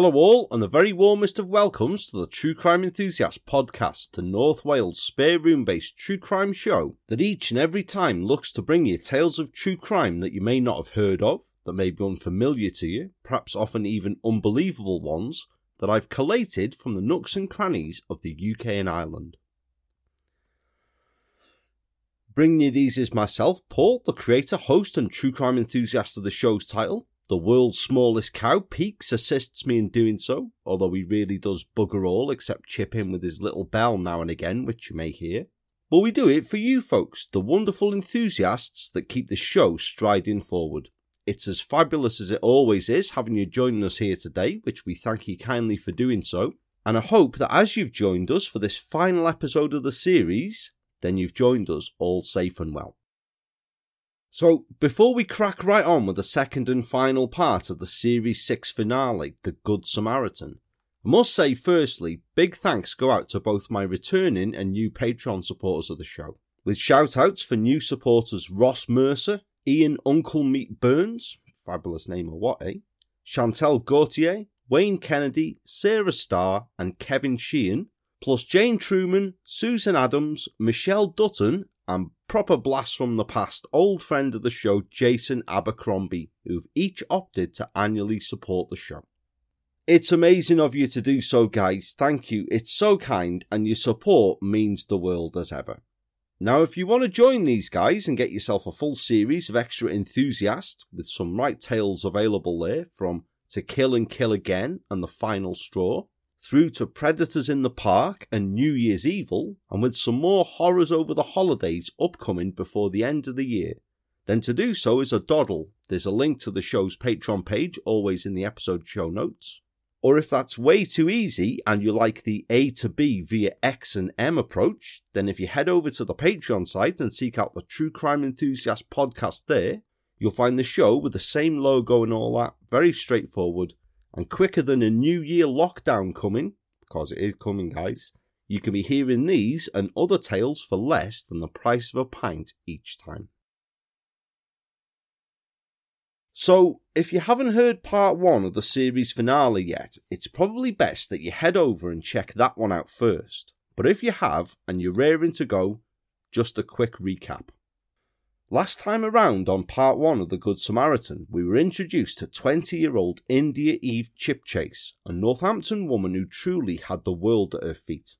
Hello, all, and the very warmest of welcomes to the True Crime Enthusiast podcast, the North Wales spare room based true crime show that each and every time looks to bring you tales of true crime that you may not have heard of, that may be unfamiliar to you, perhaps often even unbelievable ones, that I've collated from the nooks and crannies of the UK and Ireland. Bringing you these is myself, Paul, the creator, host, and true crime enthusiast of the show's title, the world's smallest cow, Peaks, assists me in doing so, although he really does bugger all except chip in with his little bell now and again, which you may hear. But we do it for you folks, the wonderful enthusiasts that keep the show striding forward. It's as fabulous as it always is having you joining us here today, which we thank you kindly for doing so. And I hope that as you've joined us for this final episode of the series, then you've joined us all safe and well. So, before we crack right on with the second and final part of the Series 6 finale, The Good Samaritan, I must say firstly, big thanks go out to both my returning and new Patreon supporters of the show, with shout outs for new supporters Ross Mercer, Ian Uncle Meat Burns, fabulous name or what, eh? Chantel Gauthier, Wayne Kennedy, Sarah Starr, and Kevin Sheehan, plus Jane Truman, Susan Adams, Michelle Dutton, and proper blast from the past old friend of the show Jason Abercrombie, who've each opted to annually support the show. It's amazing of you to do so, guys. Thank you. It's so kind, and your support means the world as ever. Now, if you want to join these guys and get yourself a full series of extra enthusiasts with some right tales available there from To Kill and Kill Again and The Final Straw, through to Predators in the Park and New Year's Evil, and with some more horrors over the holidays upcoming before the end of the year, then to do so is a doddle. There's a link to the show's Patreon page, always in the episode show notes. Or if that's way too easy and you like the A to B via X and M approach, then if you head over to the Patreon site and seek out the True Crime Enthusiast podcast there, you'll find the show with the same logo and all that, very straightforward, and quicker than a New Year lockdown coming, because it is coming, guys, you can be hearing these and other tales for less than the price of a pint each time. So, if you haven't heard part one of the series finale yet, it's probably best that you head over and check that one out first. But if you have and you're raring to go, just a quick recap. Last time around on part one of The Good Samaritan, we were introduced to 20 year old India Eve Chipchase, a Northampton woman who truly had the world at her feet.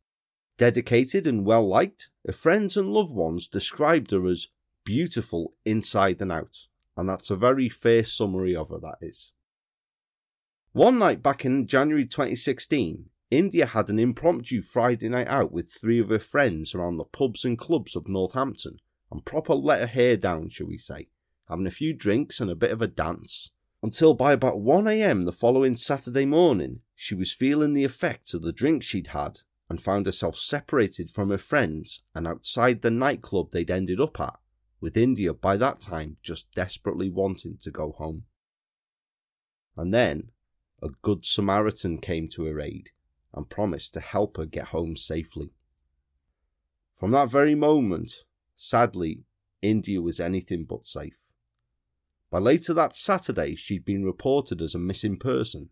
Dedicated and well liked, her friends and loved ones described her as beautiful inside and out, and that's a very fair summary of her, that is. One night back in January 2016, India had an impromptu Friday night out with three of her friends around the pubs and clubs of Northampton and proper let her hair down, shall we say, having a few drinks and a bit of a dance, until by about 1am the following Saturday morning she was feeling the effects of the drink she'd had and found herself separated from her friends and outside the nightclub they'd ended up at, with India by that time just desperately wanting to go home. And then a good Samaritan came to her aid and promised to help her get home safely. From that very moment, Sadly, India was anything but safe. By later that Saturday, she'd been reported as a missing person,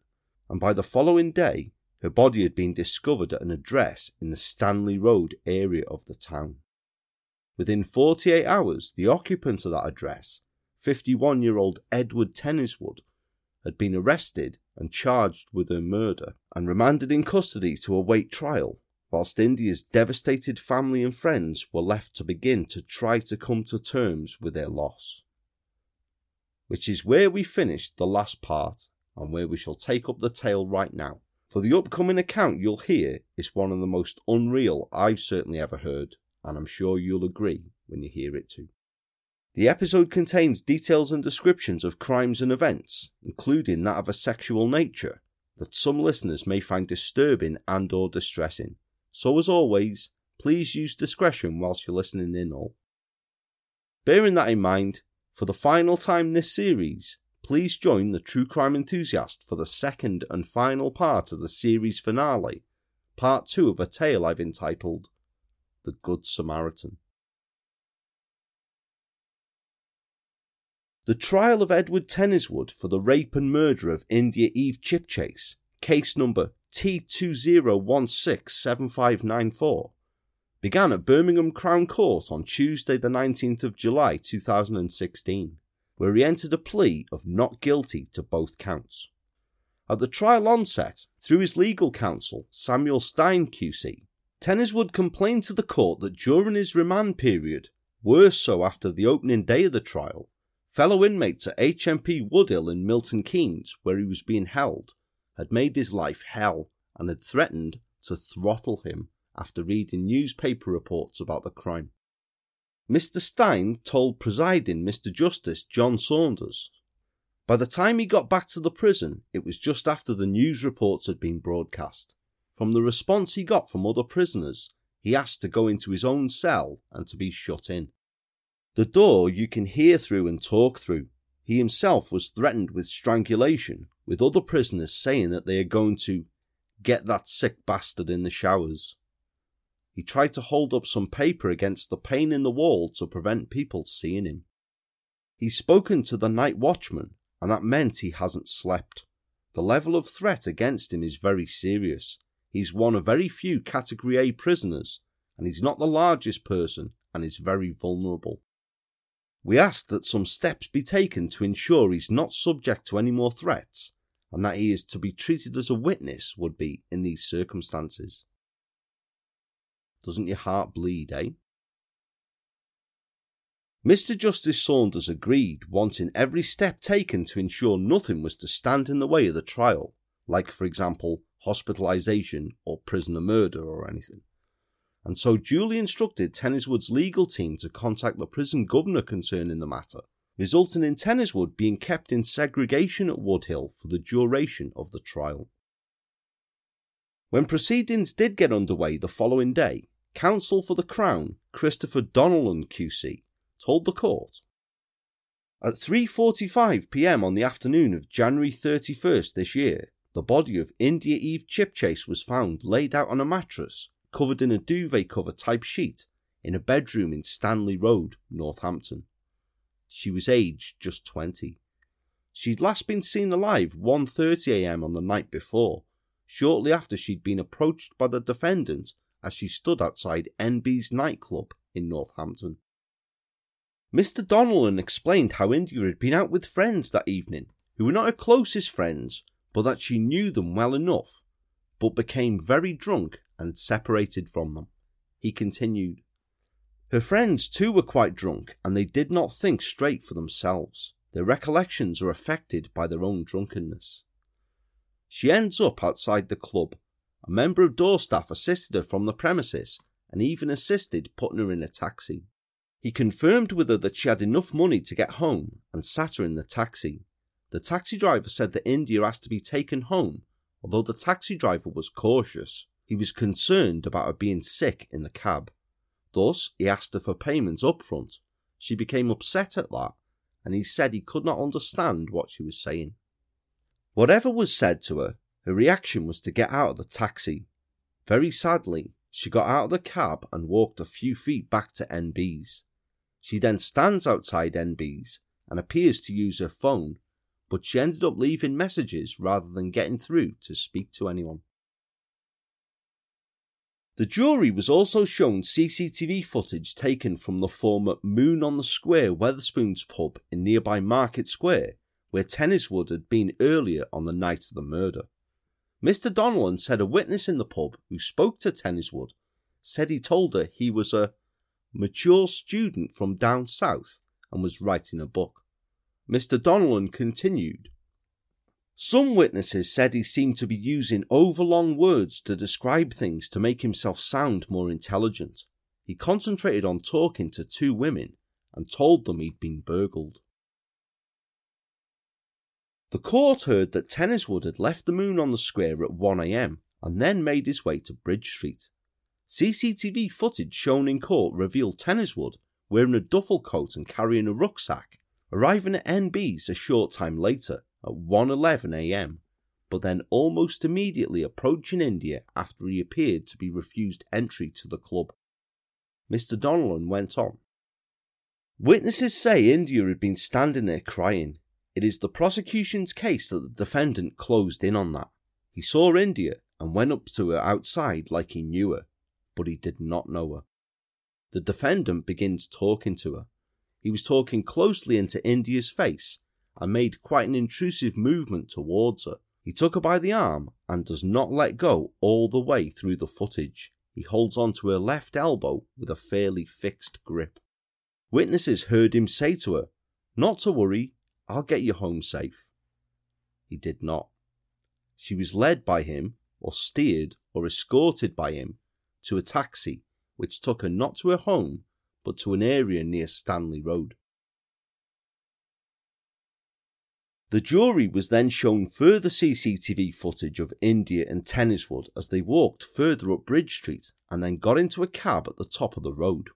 and by the following day, her body had been discovered at an address in the Stanley Road area of the town. Within 48 hours, the occupant of that address, 51 year old Edward Tenniswood, had been arrested and charged with her murder and remanded in custody to await trial whilst India's devastated family and friends were left to begin to try to come to terms with their loss. Which is where we finished the last part and where we shall take up the tale right now. For the upcoming account you'll hear is one of the most unreal I've certainly ever heard, and I'm sure you'll agree when you hear it too. The episode contains details and descriptions of crimes and events, including that of a sexual nature, that some listeners may find disturbing and or distressing. So, as always, please use discretion whilst you're listening in all. Bearing that in mind, for the final time this series, please join the True Crime Enthusiast for the second and final part of the series finale, part two of a tale I've entitled The Good Samaritan. The trial of Edward Tenniswood for the rape and murder of India Eve Chipchase case number T20167594, began at Birmingham Crown Court on Tuesday, the 19th of July 2016, where he entered a plea of not guilty to both counts. At the trial onset, through his legal counsel, Samuel Stein QC, Tenniswood complained to the court that during his remand period, worse so after the opening day of the trial, fellow inmates at HMP Woodhill in Milton Keynes, where he was being held, had made his life hell and had threatened to throttle him after reading newspaper reports about the crime. Mr. Stein told presiding Mr. Justice John Saunders. By the time he got back to the prison, it was just after the news reports had been broadcast. From the response he got from other prisoners, he asked to go into his own cell and to be shut in. The door you can hear through and talk through. He himself was threatened with strangulation, with other prisoners saying that they are going to get that sick bastard in the showers. He tried to hold up some paper against the pane in the wall to prevent people seeing him. He's spoken to the night watchman, and that meant he hasn't slept. The level of threat against him is very serious. He's one of very few Category A prisoners, and he's not the largest person and is very vulnerable. We ask that some steps be taken to ensure he's not subject to any more threats, and that he is to be treated as a witness would be in these circumstances. Doesn't your heart bleed, eh? Mr. Justice Saunders agreed, wanting every step taken to ensure nothing was to stand in the way of the trial, like, for example, hospitalisation or prisoner murder or anything. And so duly instructed Tenniswood's legal team to contact the prison governor concerning the matter, resulting in Tenniswood being kept in segregation at Woodhill for the duration of the trial. When proceedings did get underway the following day, counsel for the Crown, Christopher Donnellan QC, told the court. At 3:45 p.m. on the afternoon of January 31st this year, the body of India Eve Chipchase was found laid out on a mattress covered in a duvet cover type sheet in a bedroom in Stanley Road, Northampton. She was aged just 20. She'd last been seen alive 1:30 a.m. on the night before, shortly after she'd been approached by the defendant as she stood outside NB's nightclub in Northampton. Mr. Donnellan explained how India had been out with friends that evening, who were not her closest friends, but that she knew them well enough, but became very drunk and separated from them. He continued, Her friends too were quite drunk, and they did not think straight for themselves. Their recollections are affected by their own drunkenness. She ends up outside the club, a member of door staff assisted her from the premises and even assisted putting her in a taxi. He confirmed with her that she had enough money to get home and sat her in the taxi. The taxi driver said that India asked to be taken home, although the taxi driver was cautious. He was concerned about her being sick in the cab. Thus, he asked her for payment up front. She became upset at that, and he said he could not understand what she was saying. Whatever was said to her, her reaction was to get out of the taxi. Very sadly, she got out of the cab and walked a few feet back to NB's. She then stands outside NB's and appears to use her phone, but she ended up leaving messages rather than getting through to speak to anyone. The jury was also shown CCTV footage taken from the former Moon on the Square Wetherspoons pub in nearby Market Square, where Tenniswood had been earlier on the night of the murder. Mr. Donnellan said a witness in the pub who spoke to Tenniswood said he told her he was a mature student from down south and was writing a book. Mr. Donnellan continued. Some witnesses said he seemed to be using overlong words to describe things to make himself sound more intelligent. He concentrated on talking to two women and told them he'd been burgled. The court heard that Tenniswood had left the moon on the square at 1am and then made his way to Bridge Street. CCTV footage shown in court revealed Tenniswood wearing a duffel coat and carrying a rucksack, arriving at NB's a short time later at 1.11am, but then almost immediately approaching India after he appeared to be refused entry to the club. Mr. Donnellan went on. Witnesses say India had been standing there crying. It is the prosecution's case that the defendant closed in on that. He saw India and went up to her outside like he knew her, but he did not know her. The defendant begins talking to her. He was talking closely into India's face and made quite an intrusive movement towards her. He took her by the arm and does not let go all the way through the footage. He holds on to her left elbow with a fairly fixed grip. Witnesses heard him say to her, Not to worry, I'll get you home safe. He did not. She was led by him, or steered, or escorted by him to a taxi which took her not to her home but to an area near Stanley Road. The jury was then shown further CCTV footage of India and Tenniswood as they walked further up Bridge Street and then got into a cab at the top of the road.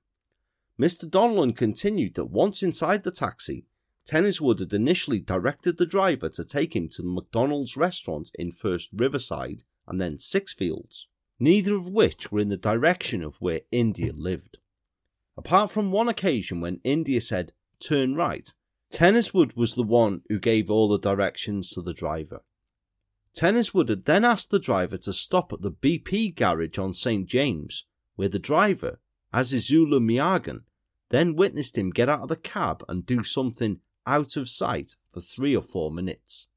Mr. Donnellan continued that once inside the taxi, Tenniswood had initially directed the driver to take him to the McDonald's restaurant in first Riverside and then Sixfields, neither of which were in the direction of where India lived. Apart from one occasion when India said, turn right, Tenniswood was the one who gave all the directions to the driver. Tenniswood had then asked the driver to stop at the BP garage on St. James, where the driver, Azizula Miyagan, then witnessed him get out of the cab and do something out of sight for three or four minutes.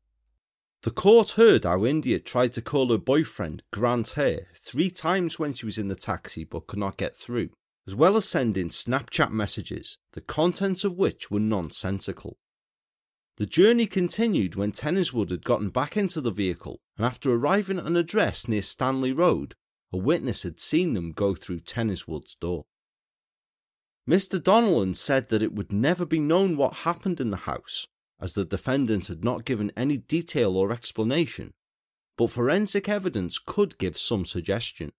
The court heard how India tried to call her boyfriend, Grant Hare, three times when she was in the taxi but could not get through as well as sending Snapchat messages, the contents of which were nonsensical. The journey continued when Tenniswood had gotten back into the vehicle, and after arriving at an address near Stanley Road, a witness had seen them go through Tenniswood's door. Mr. Donnellan said that it would never be known what happened in the house, as the defendant had not given any detail or explanation, but forensic evidence could give some suggestion.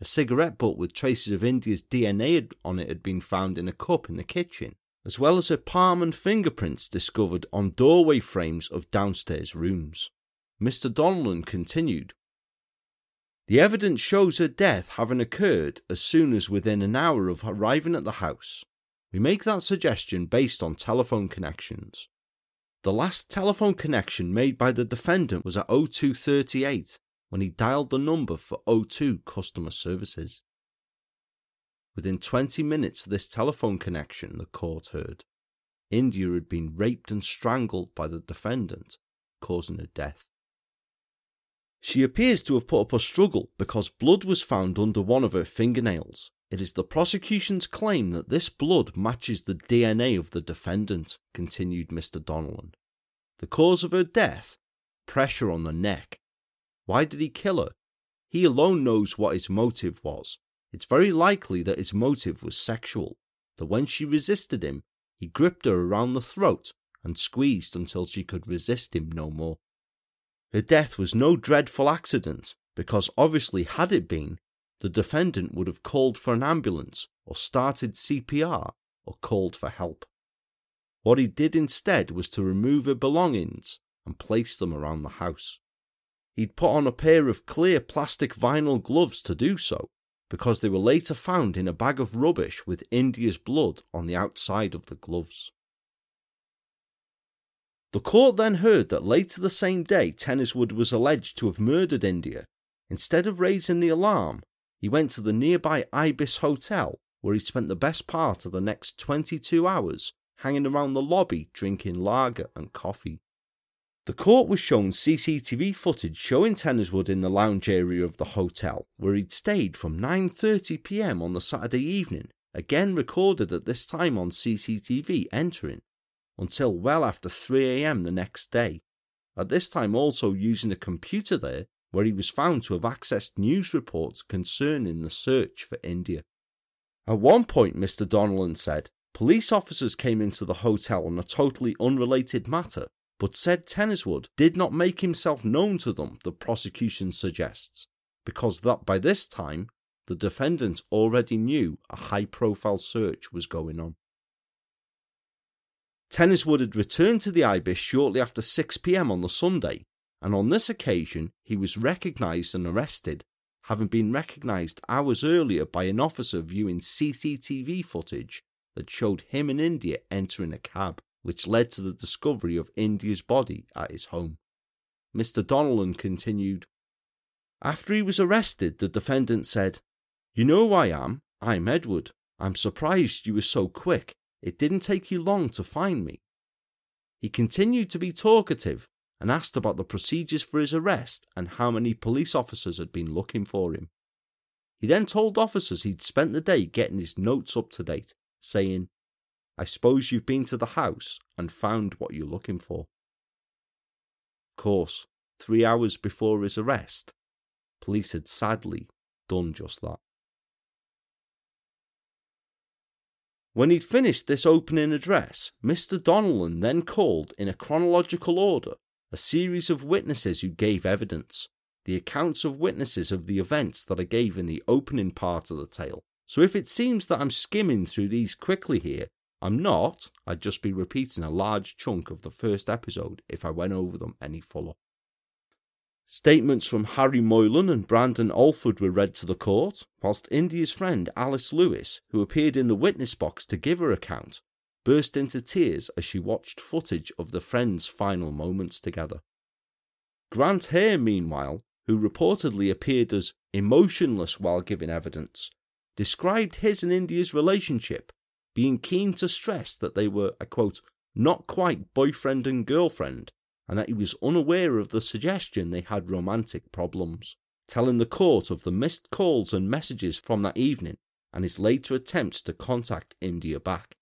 A cigarette butt with traces of India's DNA on it had been found in a cup in the kitchen, as well as her palm and fingerprints discovered on doorway frames of downstairs rooms. Mr. Donnellan continued. The evidence shows her death having occurred as soon as within an hour of arriving at the house. We make that suggestion based on telephone connections. The last telephone connection made by the defendant was at 0238, when he dialed the number for O2 customer services. Within 20 minutes of this telephone connection, the court heard, India had been raped and strangled by the defendant, causing her death. She appears to have put up a struggle because blood was found under one of her fingernails. It is the prosecution's claim that this blood matches the DNA of the defendant, continued Mr. Donnellan. The cause of her death? Pressure on the neck. Why did he kill her? He alone knows what his motive was. It's very likely that his motive was sexual, that when she resisted him, he gripped her around the throat and squeezed until she could resist him no more. Her death was no dreadful accident, because obviously, had it been, the defendant would have called for an ambulance or started CPR or called for help. What he did instead was to remove her belongings and place them around the house. He'd put on a pair of clear plastic vinyl gloves to do so, because they were later found in a bag of rubbish with India's blood on the outside of the gloves. The court then heard that later the same day Tenniswood was alleged to have murdered India. Instead of raising the alarm, he went to the nearby Ibis Hotel, where he spent the best part of the next 22 hours hanging around the lobby drinking lager and coffee. The court was shown CCTV footage showing Tenniswood in the lounge area of the hotel, where he'd stayed from 9:30 p.m. on the Saturday evening, again recorded at this time on CCTV entering, until well after 3 a.m. the next day. At this time also using a computer there, where he was found to have accessed news reports concerning the search for India. At one point, Mr. Donnellan said, police officers came into the hotel on a totally unrelated matter but said Tenniswood did not make himself known to them, the prosecution suggests, because that by this time the defendant already knew a high profile search was going on. Tenniswood had returned to the Ibis shortly after 6 pm on the Sunday, and on this occasion he was recognised and arrested, having been recognised hours earlier by an officer viewing CCTV footage that showed him and India entering a cab which led to the discovery of India's body at his home. Mr. Donnellan continued, After he was arrested, the defendant said, You know who I am? I'm Edward. I'm surprised you were so quick. It didn't take you long to find me. He continued to be talkative and asked about the procedures for his arrest and how many police officers had been looking for him. He then told officers he'd spent the day getting his notes up to date, saying, I suppose you've been to the house and found what you're looking for. Of course, three hours before his arrest, police had sadly done just that. When he'd finished this opening address, Mr. Donnellan then called, in a chronological order, a series of witnesses who gave evidence, the accounts of witnesses of the events that I gave in the opening part of the tale. So if it seems that I'm skimming through these quickly here, I'm not. I'd just be repeating a large chunk of the first episode if I went over them any fuller. Statements from Harry Moylan and Brandon Alford were read to the court, whilst India's friend Alice Lewis, who appeared in the witness box to give her account, burst into tears as she watched footage of the friends' final moments together. Grant Hare, meanwhile, who reportedly appeared as emotionless while giving evidence, described his and India's relationship, being keen to stress that they were a quote, not quite boyfriend and girlfriend, and that he was unaware of the suggestion they had romantic problems, telling the court of the missed calls and messages from that evening and his later attempts to contact India back.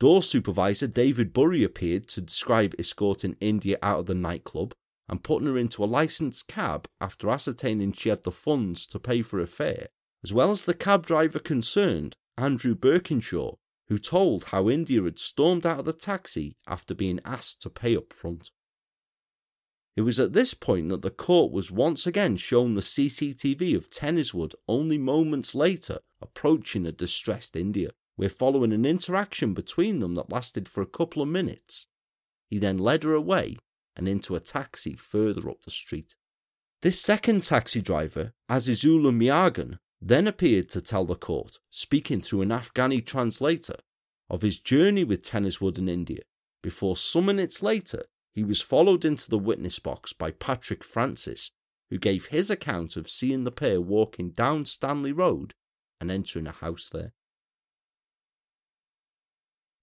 Door supervisor David Bury appeared to describe escorting India out of the nightclub and putting her into a licensed cab after ascertaining she had the funds to pay for a fare, as well as the cab driver concerned, Andrew Birkinshaw, who told how India had stormed out of the taxi after being asked to pay up front. It was at this point that the court was once again shown the CCTV of Tenniswood only moments later approaching a distressed India, where following an interaction between them that lasted for a couple of minutes, he then led her away and into a taxi further up the street. This second taxi driver, Azizullah Miagan, then appeared to tell the court, speaking through an Afghani translator, of his journey with Tenniswood in India, before some minutes later he was followed into the witness box by Patrick Francis, who gave his account of seeing the pair walking down Stanley Road and entering a house there.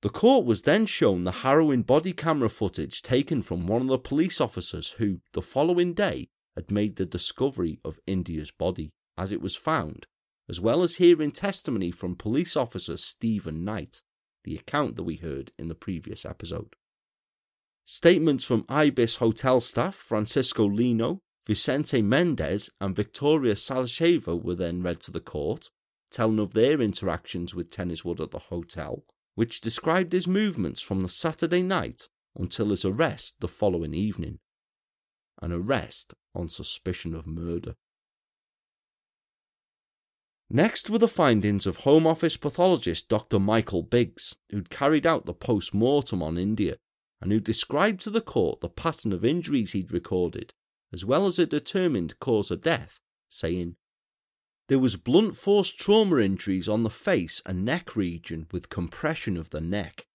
The court was then shown the harrowing body camera footage taken from one of the police officers who, the following day, had made the discovery of India's body as it was found, as well as hearing testimony from police officer Stephen Knight, the account that we heard in the previous episode. Statements from Ibis hotel staff Francisco Lino, Vicente Mendez, and Victoria Salasheva were then read to the court, telling of their interactions with Tenniswood at the hotel, which described his movements from the Saturday night until his arrest the following evening. An arrest on suspicion of murder. Next were the findings of Home Office pathologist Dr. Michael Biggs, who'd carried out the post mortem on India and who described to the court the pattern of injuries he'd recorded, as well as a determined cause of death, saying, There was blunt force trauma injuries on the face and neck region with compression of the neck.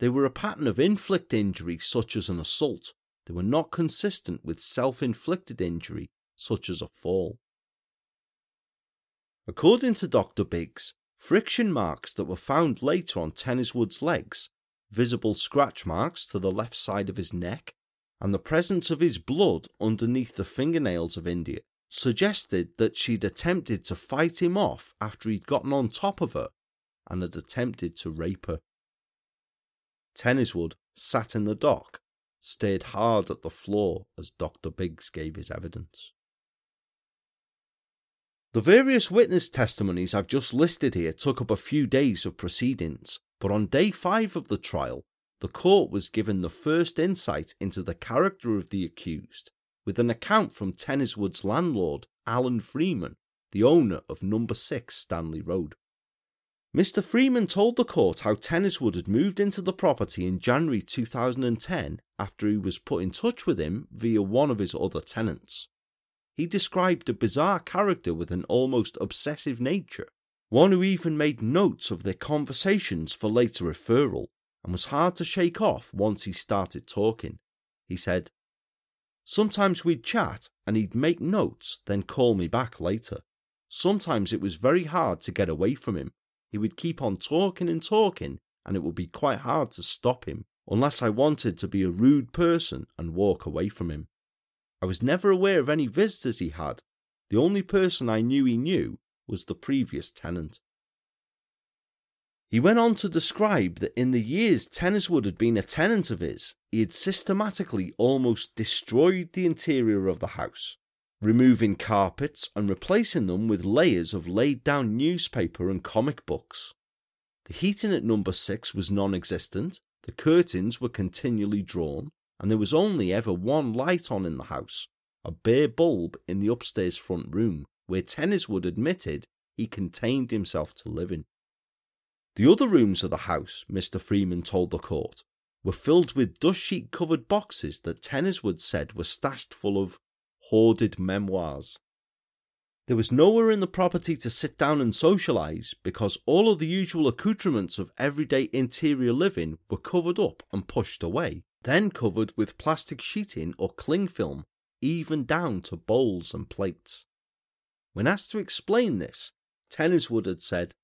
They were a pattern of inflict injury such as an assault. They were not consistent with self inflicted injury such as a fall. According to Dr. Biggs, friction marks that were found later on Tenniswood's legs, visible scratch marks to the left side of his neck, and the presence of his blood underneath the fingernails of India suggested that she'd attempted to fight him off after he'd gotten on top of her and had attempted to rape her. Tenniswood sat in the dock, stared hard at the floor as Dr. Biggs gave his evidence. The various witness testimonies I've just listed here took up a few days of proceedings, but on day five of the trial, the court was given the first insight into the character of the accused, with an account from Tenniswood's landlord, Alan Freeman, the owner of number 6 Stanley Road. Mr. Freeman told the court how Tenniswood had moved into the property in January 2010 after he was put in touch with him via one of his other tenants. He described a bizarre character with an almost obsessive nature, one who even made notes of their conversations for later referral and was hard to shake off once he started talking. He said, Sometimes we'd chat and he'd make notes, then call me back later. Sometimes it was very hard to get away from him. He would keep on talking and talking, and it would be quite hard to stop him, unless I wanted to be a rude person and walk away from him. I was never aware of any visitors he had. The only person I knew he knew was the previous tenant. He went on to describe that in the years Tenniswood had been a tenant of his, he had systematically almost destroyed the interior of the house, removing carpets and replacing them with layers of laid down newspaper and comic books. The heating at number six was non existent, the curtains were continually drawn, and there was only ever one light on in the house, a bare bulb in the upstairs front room, where Tenniswood admitted he contained himself to live in. The other rooms of the house, Mr. Freeman told the court, were filled with dust sheet covered boxes that Tenniswood said were stashed full of hoarded memoirs. There was nowhere in the property to sit down and socialise because all of the usual accoutrements of everyday interior living were covered up and pushed away, then covered with plastic sheeting or cling film, even down to bowls and plates. When asked to explain this, Tenniswood had said,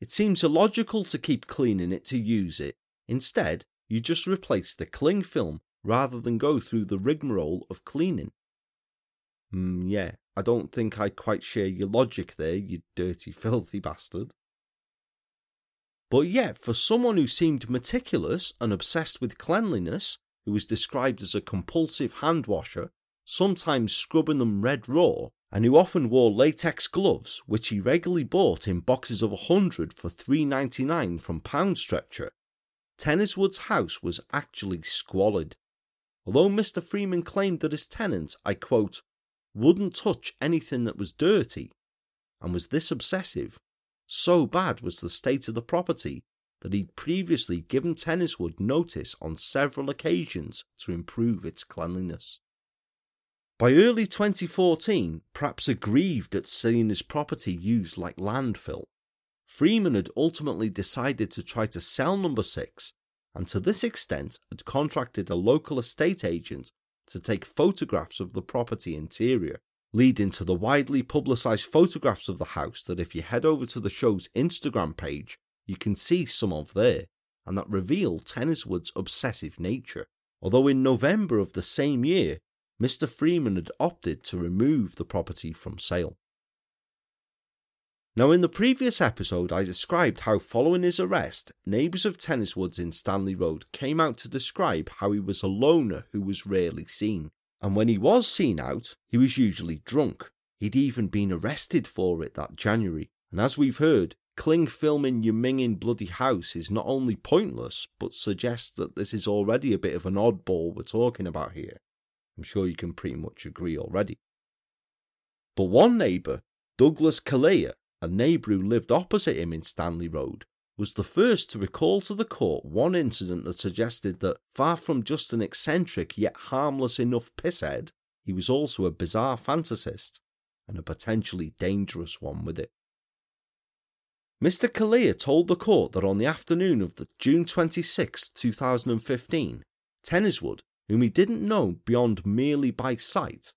It seems illogical to keep cleaning it to use it. Instead, you just replace the cling film rather than go through the rigmarole of cleaning. Mm, yeah, I don't think I quite share your logic there, you dirty, filthy bastard. But yet, for someone who seemed meticulous and obsessed with cleanliness, who was described as a compulsive hand washer, sometimes scrubbing them red raw, and who often wore latex gloves, which he regularly bought in boxes of a hundred for three ninety nine from Pound Stretcher, Tenniswood's house was actually squalid. Although Mr. Freeman claimed that his tenant, I quote, wouldn't touch anything that was dirty, and was this obsessive, so bad was the state of the property that he'd previously given Tenniswood notice on several occasions to improve its cleanliness. By early 2014, perhaps aggrieved at seeing his property used like landfill, Freeman had ultimately decided to try to sell number 6 and to this extent had contracted a local estate agent to take photographs of the property interior, leading to the widely publicised photographs of the house that if you head over to the show's Instagram page, you can see some of there, and that reveal Tenniswood's obsessive nature. Although in November of the same year, Mr. Freeman had opted to remove the property from sale. Now, in the previous episode, I described how following his arrest, neighbours of Tenniswoods in Stanley Road came out to describe how he was a loner who was rarely seen. And when he was seen out, he was usually drunk. He'd even been arrested for it that January. And as we've heard, cling film in your minging bloody house is not only pointless, but suggests that this is already a bit of an oddball we're talking about here. I'm sure you can pretty much agree already. But one neighbour, Douglas Calleia, a neighbour who lived opposite him in Stanley Road, was the first to recall to the court one incident that suggested that, far from just an eccentric yet harmless enough pisshead, he was also a bizarre fantasist, and a potentially dangerous one with it. Mr. Calleia told the court that on the afternoon of the June 26, 2015, Tenniswood, whom he didn't know beyond merely by sight,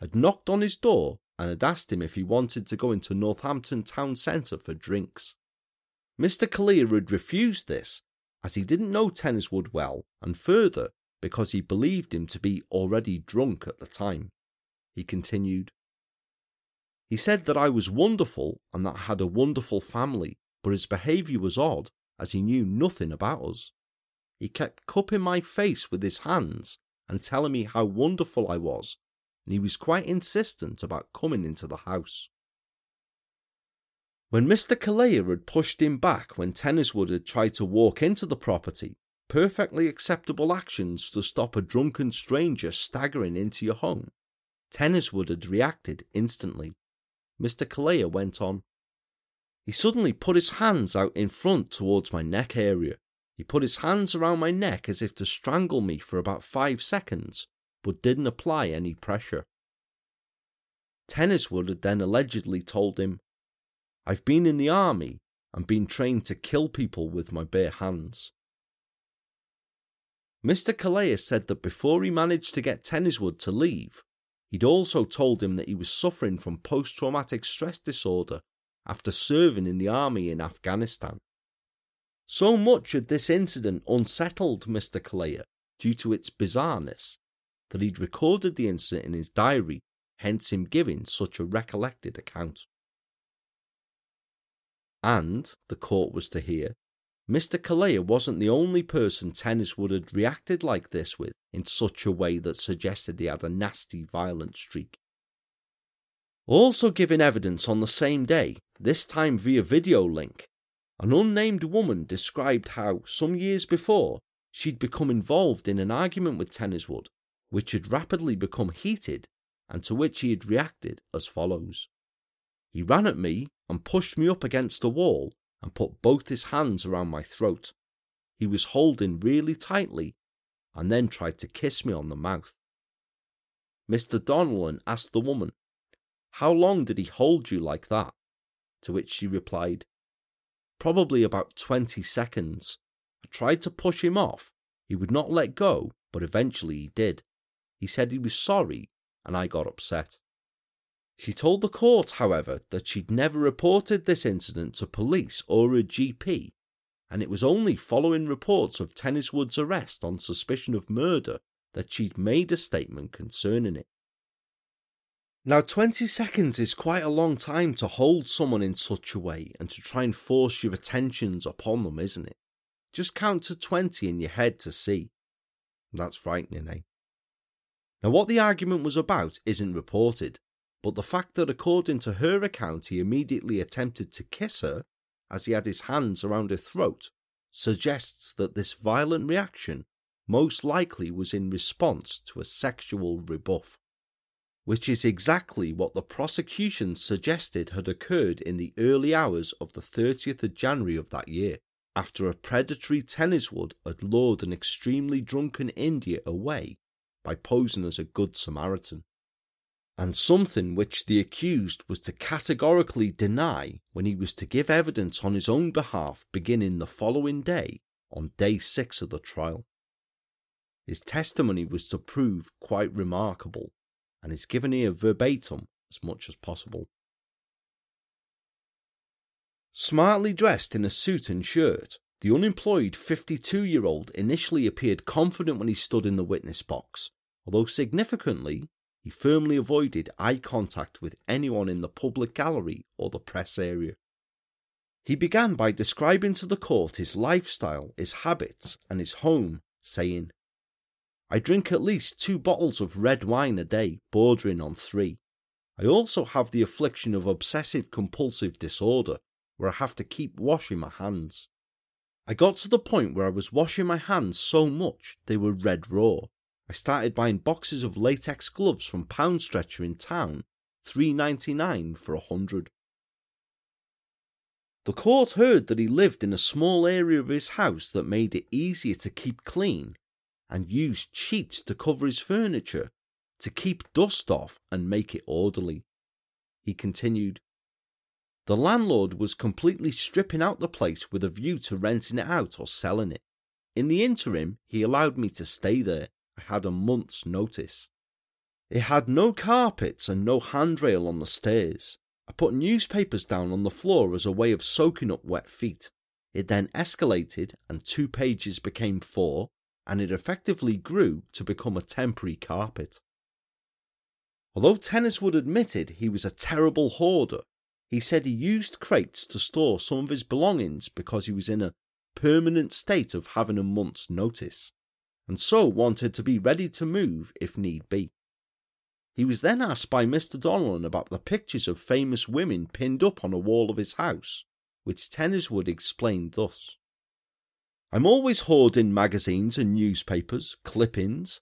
had knocked on his door and had asked him if he wanted to go into Northampton town centre for drinks. Mr. Calleia had refused this, as he didn't know Tenniswood well, and further, because he believed him to be already drunk at the time. He continued, He said that I was wonderful and that I had a wonderful family, but his behaviour was odd, as he knew nothing about us. He kept cupping my face with his hands and telling me how wonderful I was and he was quite insistent about coming into the house. When Mr. Calleia had pushed him back when Tenniswood had tried to walk into the property, perfectly acceptable actions to stop a drunken stranger staggering into your home, Tenniswood had reacted instantly. Mr. Calleia went on. He suddenly put his hands out in front towards my neck area. He put his hands around my neck as if to strangle me for about five seconds, but didn't apply any pressure. Tenniswood had then allegedly told him, I've been in the army and been trained to kill people with my bare hands. Mr. Calleia said that before he managed to get Tenniswood to leave, he'd also told him that he was suffering from post traumatic stress disorder after serving in the army in Afghanistan. So much had this incident unsettled Mr. Calleia due to its bizarreness that he'd recorded the incident in his diary, hence him giving such a recollected account. And, the court was to hear, Mr. Calleia wasn't the only person Tenniswood had reacted like this with in such a way that suggested he had a nasty violent streak. Also giving evidence on the same day, this time via video link, an unnamed woman described how, some years before, she'd become involved in an argument with Tenniswood, which had rapidly become heated, and to which he had reacted as follows. He ran at me and pushed me up against a wall and put both his hands around my throat. He was holding really tightly and then tried to kiss me on the mouth. Mr. Donnellan asked the woman, How long did he hold you like that? To which she replied, Probably about 20 seconds. I tried to push him off. He would not let go, but eventually he did. He said he was sorry, and I got upset. She told the court, however, that she'd never reported this incident to police or a GP, and it was only following reports of Tenniswood's arrest on suspicion of murder that she'd made a statement concerning it. Now, 20 seconds is quite a long time to hold someone in such a way and to try and force your attentions upon them, isn't it? Just count to 20 in your head to see. That's frightening, eh? Now, what the argument was about isn't reported, but the fact that according to her account he immediately attempted to kiss her as he had his hands around her throat suggests that this violent reaction most likely was in response to a sexual rebuff, which is exactly what the prosecution suggested had occurred in the early hours of the 30th of January of that year, after a predatory Tenniswood had lured an extremely drunken India away by posing as a good Samaritan and something which the accused was to categorically deny when he was to give evidence on his own behalf beginning the following day on day six of the trial. His testimony was to prove quite remarkable and is given here verbatim as much as possible. Smartly dressed in a suit and shirt, the unemployed 52 year old initially appeared confident when he stood in the witness box, although significantly, he firmly avoided eye contact with anyone in the public gallery or the press area. He began by describing to the court his lifestyle, his habits, and his home, saying, I drink at least two bottles of red wine a day, bordering on three. I also have the affliction of obsessive compulsive disorder, where I have to keep washing my hands. I got to the point where I was washing my hands so much they were red raw, I started buying boxes of latex gloves from Pound Stretcher in town, three ninety nine for a hundred. The court heard that he lived in a small area of his house that made it easier to keep clean and used sheets to cover his furniture to keep dust off and make it orderly. He continued, The landlord was completely stripping out the place with a view to renting it out or selling it. In the interim, he allowed me to stay there I had a month's notice. It had no carpets and no handrail on the stairs. I put newspapers down on the floor as a way of soaking up wet feet. It then escalated and two pages became four, and it effectively grew to become a temporary carpet. Although Tenniswood admitted he was a terrible hoarder, he said he used crates to store some of his belongings because he was in a permanent state of having a month's notice and so wanted to be ready to move if need be. He was then asked by Mr. Donnellan about the pictures of famous women pinned up on a wall of his house, which Tenniswood explained thus I'm always hoarding magazines and newspapers, clippings.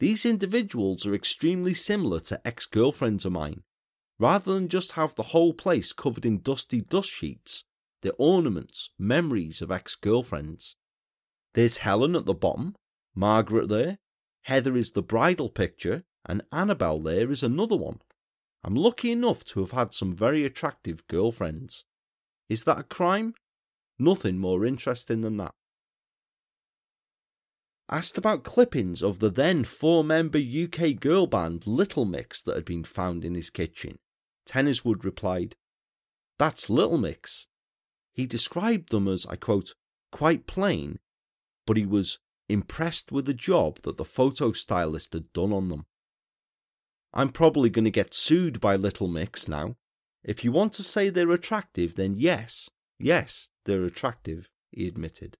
These individuals are extremely similar to ex girlfriends of mine. Rather than just have the whole place covered in dusty dust sheets, they're ornaments, memories of ex girlfriends. There's Helen at the bottom, Margaret there, Heather is the bridal picture, and Annabelle there is another one. I'm lucky enough to have had some very attractive girlfriends. Is that a crime? Nothing more interesting than that. asked about clippings of the then four member UK girl band Little Mix that had been found in his kitchen, Tenniswood replied, That's Little Mix. He described them as, I quote, quite plain, but he was impressed with the job that the photo stylist had done on them. I'm probably going to get sued by Little Mix now. If you want to say they're attractive, then yes, yes, they're attractive, he admitted.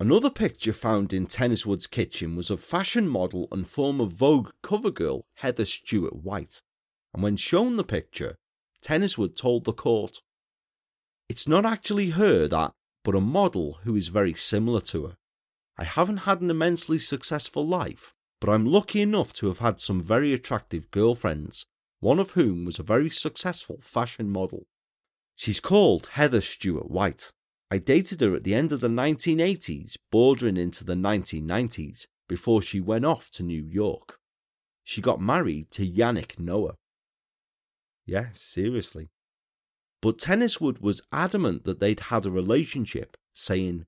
Another picture found in Tenniswood's kitchen was of fashion model and former Vogue cover girl Heather Stewart Whyte, and when shown the picture, Tenniswood told the court, It's not actually her that, but a model who is very similar to her. I haven't had an immensely successful life, but I'm lucky enough to have had some very attractive girlfriends, one of whom was a very successful fashion model. She's called Heather Stewart Whyte. I dated her at the end of the 1980s, bordering into the 1990s, before she went off to New York. She got married to Yannick Noah. Yeah, seriously. But Tenniswood was adamant that they'd had a relationship, saying,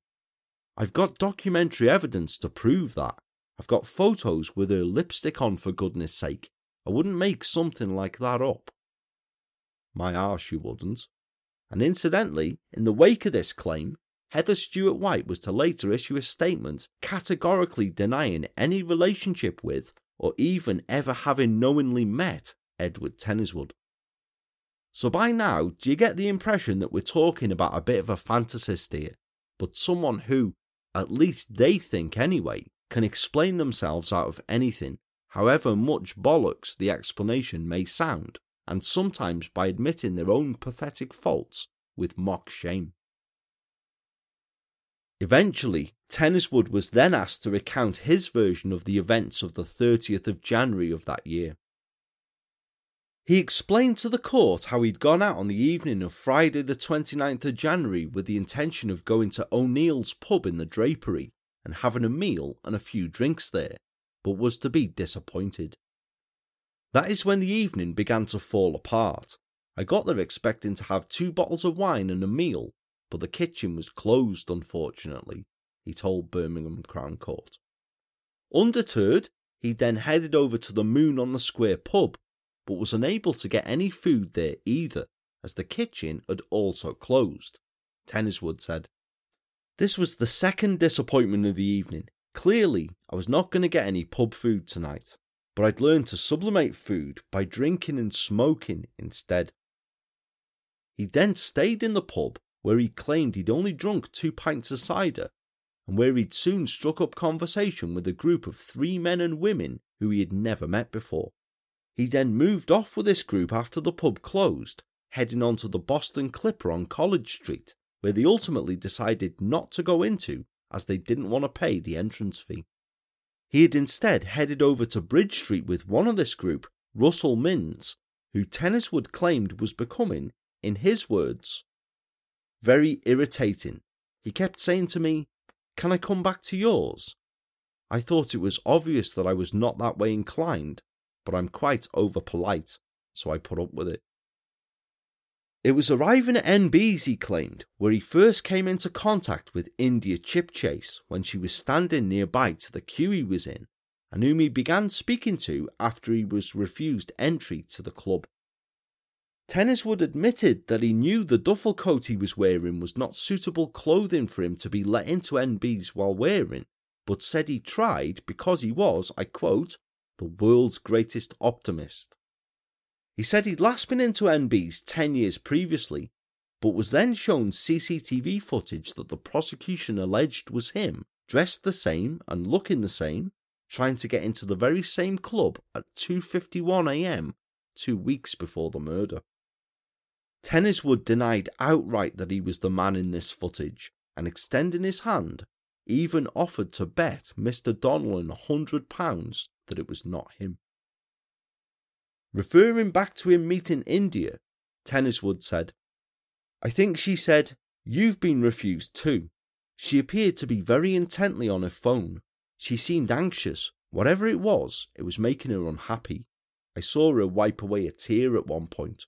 I've got documentary evidence to prove that. I've got photos with her lipstick on, for goodness sake. I wouldn't make something like that up. My arse, you wouldn't. And incidentally, in the wake of this claim, Heather Stewart Whyte was to later issue a statement categorically denying any relationship with or even ever having knowingly met Edward Tenniswood. So by now, do you get the impression that we're talking about a bit of a fantasist here, but someone who, at least they think anyway, can explain themselves out of anything, however much bollocks the explanation may sound? and sometimes by admitting their own pathetic faults with mock shame. Eventually, Tenniswood was then asked to recount his version of the events of the 30th of January of that year. He explained to the court how he'd gone out on the evening of Friday the 29th of January with the intention of going to O'Neill's pub in the Drapery and having a meal and a few drinks there, but was to be disappointed. That is when the evening began to fall apart. I got there expecting to have two bottles of wine and a meal, but the kitchen was closed, unfortunately, he told Birmingham Crown Court. Undeterred, he then headed over to the Moon on the Square pub, but was unable to get any food there either, as the kitchen had also closed. Tenniswood said, This was the second disappointment of the evening. Clearly, I was not going to get any pub food tonight but I'd learned to sublimate food by drinking and smoking instead. He then stayed in the pub where he claimed he'd only drunk two pints of cider, and where he'd soon struck up conversation with a group of three men and women who he had never met before. He then moved off with this group after the pub closed, heading on to the Boston Clipper on College Street, where they ultimately decided not to go into as they didn't want to pay the entrance fee. He had instead headed over to Bridge Street with one of this group, Russell Minns, who Tenniswood claimed was becoming, in his words, very irritating. He kept saying to me, Can I come back to yours? I thought it was obvious that I was not that way inclined, but I'm quite over polite, so I put up with it. It was arriving at NB's, he claimed, where he first came into contact with India Chipchase when she was standing nearby to the queue he was in, and whom he began speaking to after he was refused entry to the club. Tenniswood admitted that he knew the duffel coat he was wearing was not suitable clothing for him to be let into NB's while wearing, but said he tried because he was, I quote, the world's greatest optimist. He said he'd last been into NB's 10 years previously, but was then shown CCTV footage that the prosecution alleged was him, dressed the same and looking the same, trying to get into the very same club at 2:51 a.m. 2 weeks before the murder. Tenniswood denied outright that he was the man in this footage and extending his hand even offered to bet Mr. Donnellan a hundred pounds that it was not him. Referring back to him meeting India, Tenniswood said, I think she said, You've been refused too. She appeared to be very intently on her phone. She seemed anxious. Whatever it was, it was making her unhappy. I saw her wipe away a tear at one point.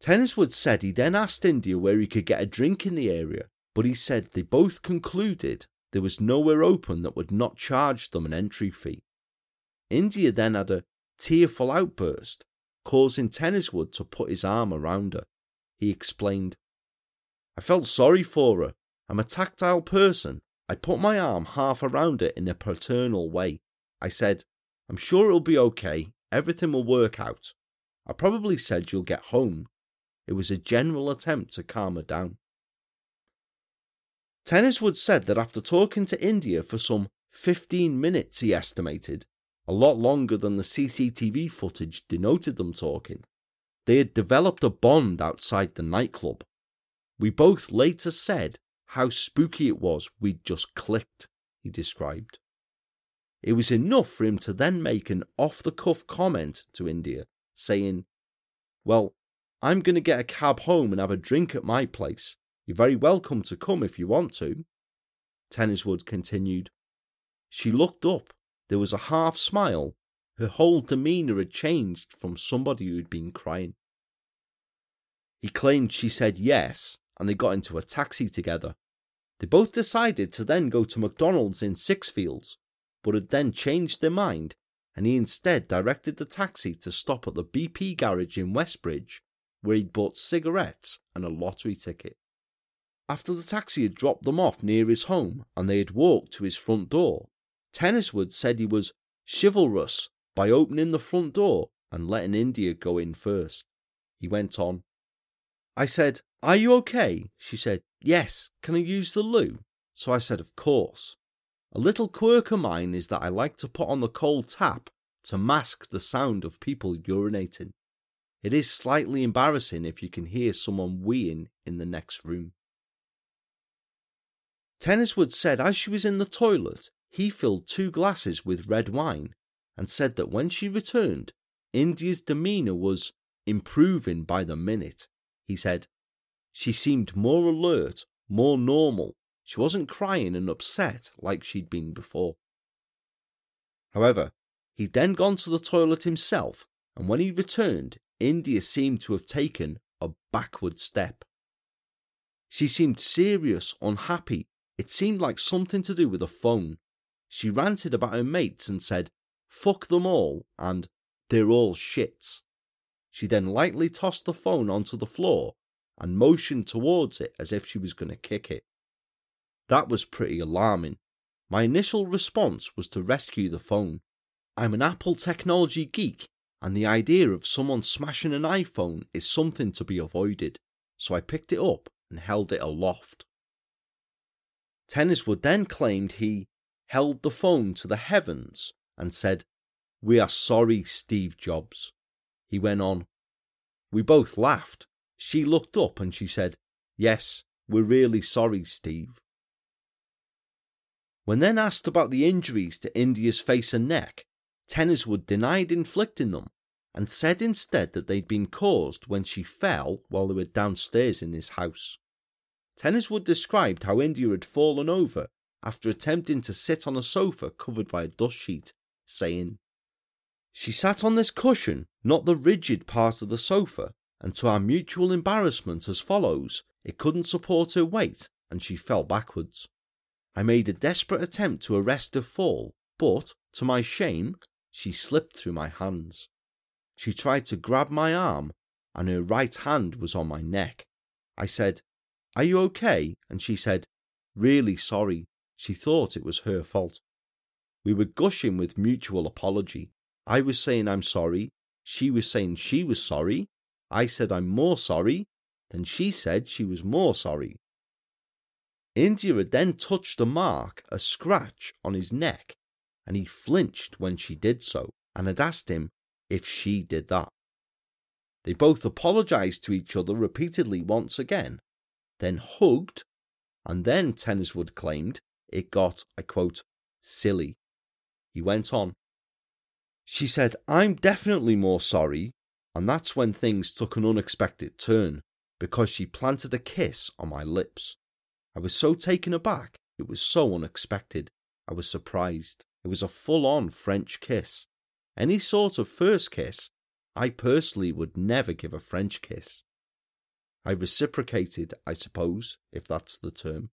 Tenniswood said he then asked India where he could get a drink in the area, but he said they both concluded there was nowhere open that would not charge them an entry fee. India then had a tearful outburst, causing Tenniswood to put his arm around her. He explained, I felt sorry for her. I'm a tactile person. I put my arm half around her in a paternal way. I said, I'm sure it'll be okay. Everything will work out. I probably said you'll get home. It was a general attempt to calm her down. Tenniswood said that after talking to India for some 15 minutes, he estimated, a lot longer than the CCTV footage denoted them talking, they had developed a bond outside the nightclub. We both later said how spooky it was we'd just clicked, he described. It was enough for him to then make an off the cuff comment to India, saying, Well, I'm going to get a cab home and have a drink at my place. You're very welcome to come if you want to. Tenniswood continued. She looked up. There was a half smile. Her whole demeanour had changed from somebody who'd been crying. He claimed she said yes, and they got into a taxi together. They both decided to then go to McDonald's in Sixfields, but had then changed their mind, and he instead directed the taxi to stop at the BP garage in Westbridge, where he'd bought cigarettes and a lottery ticket. After the taxi had dropped them off near his home and they had walked to his front door, Tenniswood said he was chivalrous by opening the front door and letting India go in first. He went on, I said, Are you okay? She said, Yes, can I use the loo? So I said, Of course. A little quirk of mine is that I like to put on the cold tap to mask the sound of people urinating. It is slightly embarrassing if you can hear someone weeing in the next room. Tenniswood said as she was in the toilet, he filled two glasses with red wine and said that when she returned, India's demeanour was improving by the minute. He said, She seemed more alert, more normal. She wasn't crying and upset like she'd been before. However, he'd then gone to the toilet himself, and when he returned, India seemed to have taken a backward step. She seemed serious, unhappy, it seemed like something to do with a phone. She ranted about her mates and said, fuck them all, and they're all shits. She then lightly tossed the phone onto the floor and motioned towards it as if she was going to kick it. That was pretty alarming. My initial response was to rescue the phone. I'm an Apple technology geek, and the idea of someone smashing an iPhone is something to be avoided, so I picked it up and held it aloft. Tenniswood then claimed he held the phone to the heavens and said, We are sorry, Steve Jobs. He went on, We both laughed. She looked up and she said, Yes, we're really sorry, Steve. When then asked about the injuries to India's face and neck, Tenniswood denied inflicting them and said instead that they'd been caused when she fell while they were downstairs in his house. Tenniswood described how India had fallen over after attempting to sit on a sofa covered by a dust sheet, saying, She sat on this cushion, not the rigid part of the sofa, and to our mutual embarrassment as follows, it couldn't support her weight and she fell backwards. I made a desperate attempt to arrest her fall, but, to my shame, she slipped through my hands. She tried to grab my arm, and her right hand was on my neck. I said, are you okay? And she said, Really sorry. She thought it was her fault. We were gushing with mutual apology. I was saying I'm sorry. She was saying she was sorry. I said I'm more sorry. Then she said she was more sorry. India had then touched a mark, a scratch, on his neck, and he flinched when she did so, and had asked him if she did that. They both apologised to each other repeatedly once again, then hugged, and then Tenniswood claimed it got, I quote, silly. He went on. She said, I'm definitely more sorry, and that's when things took an unexpected turn, because she planted a kiss on my lips. I was so taken aback, it was so unexpected. I was surprised. It was a full on French kiss. Any sort of first kiss, I personally would never give a French kiss. I reciprocated, I suppose, if that's the term.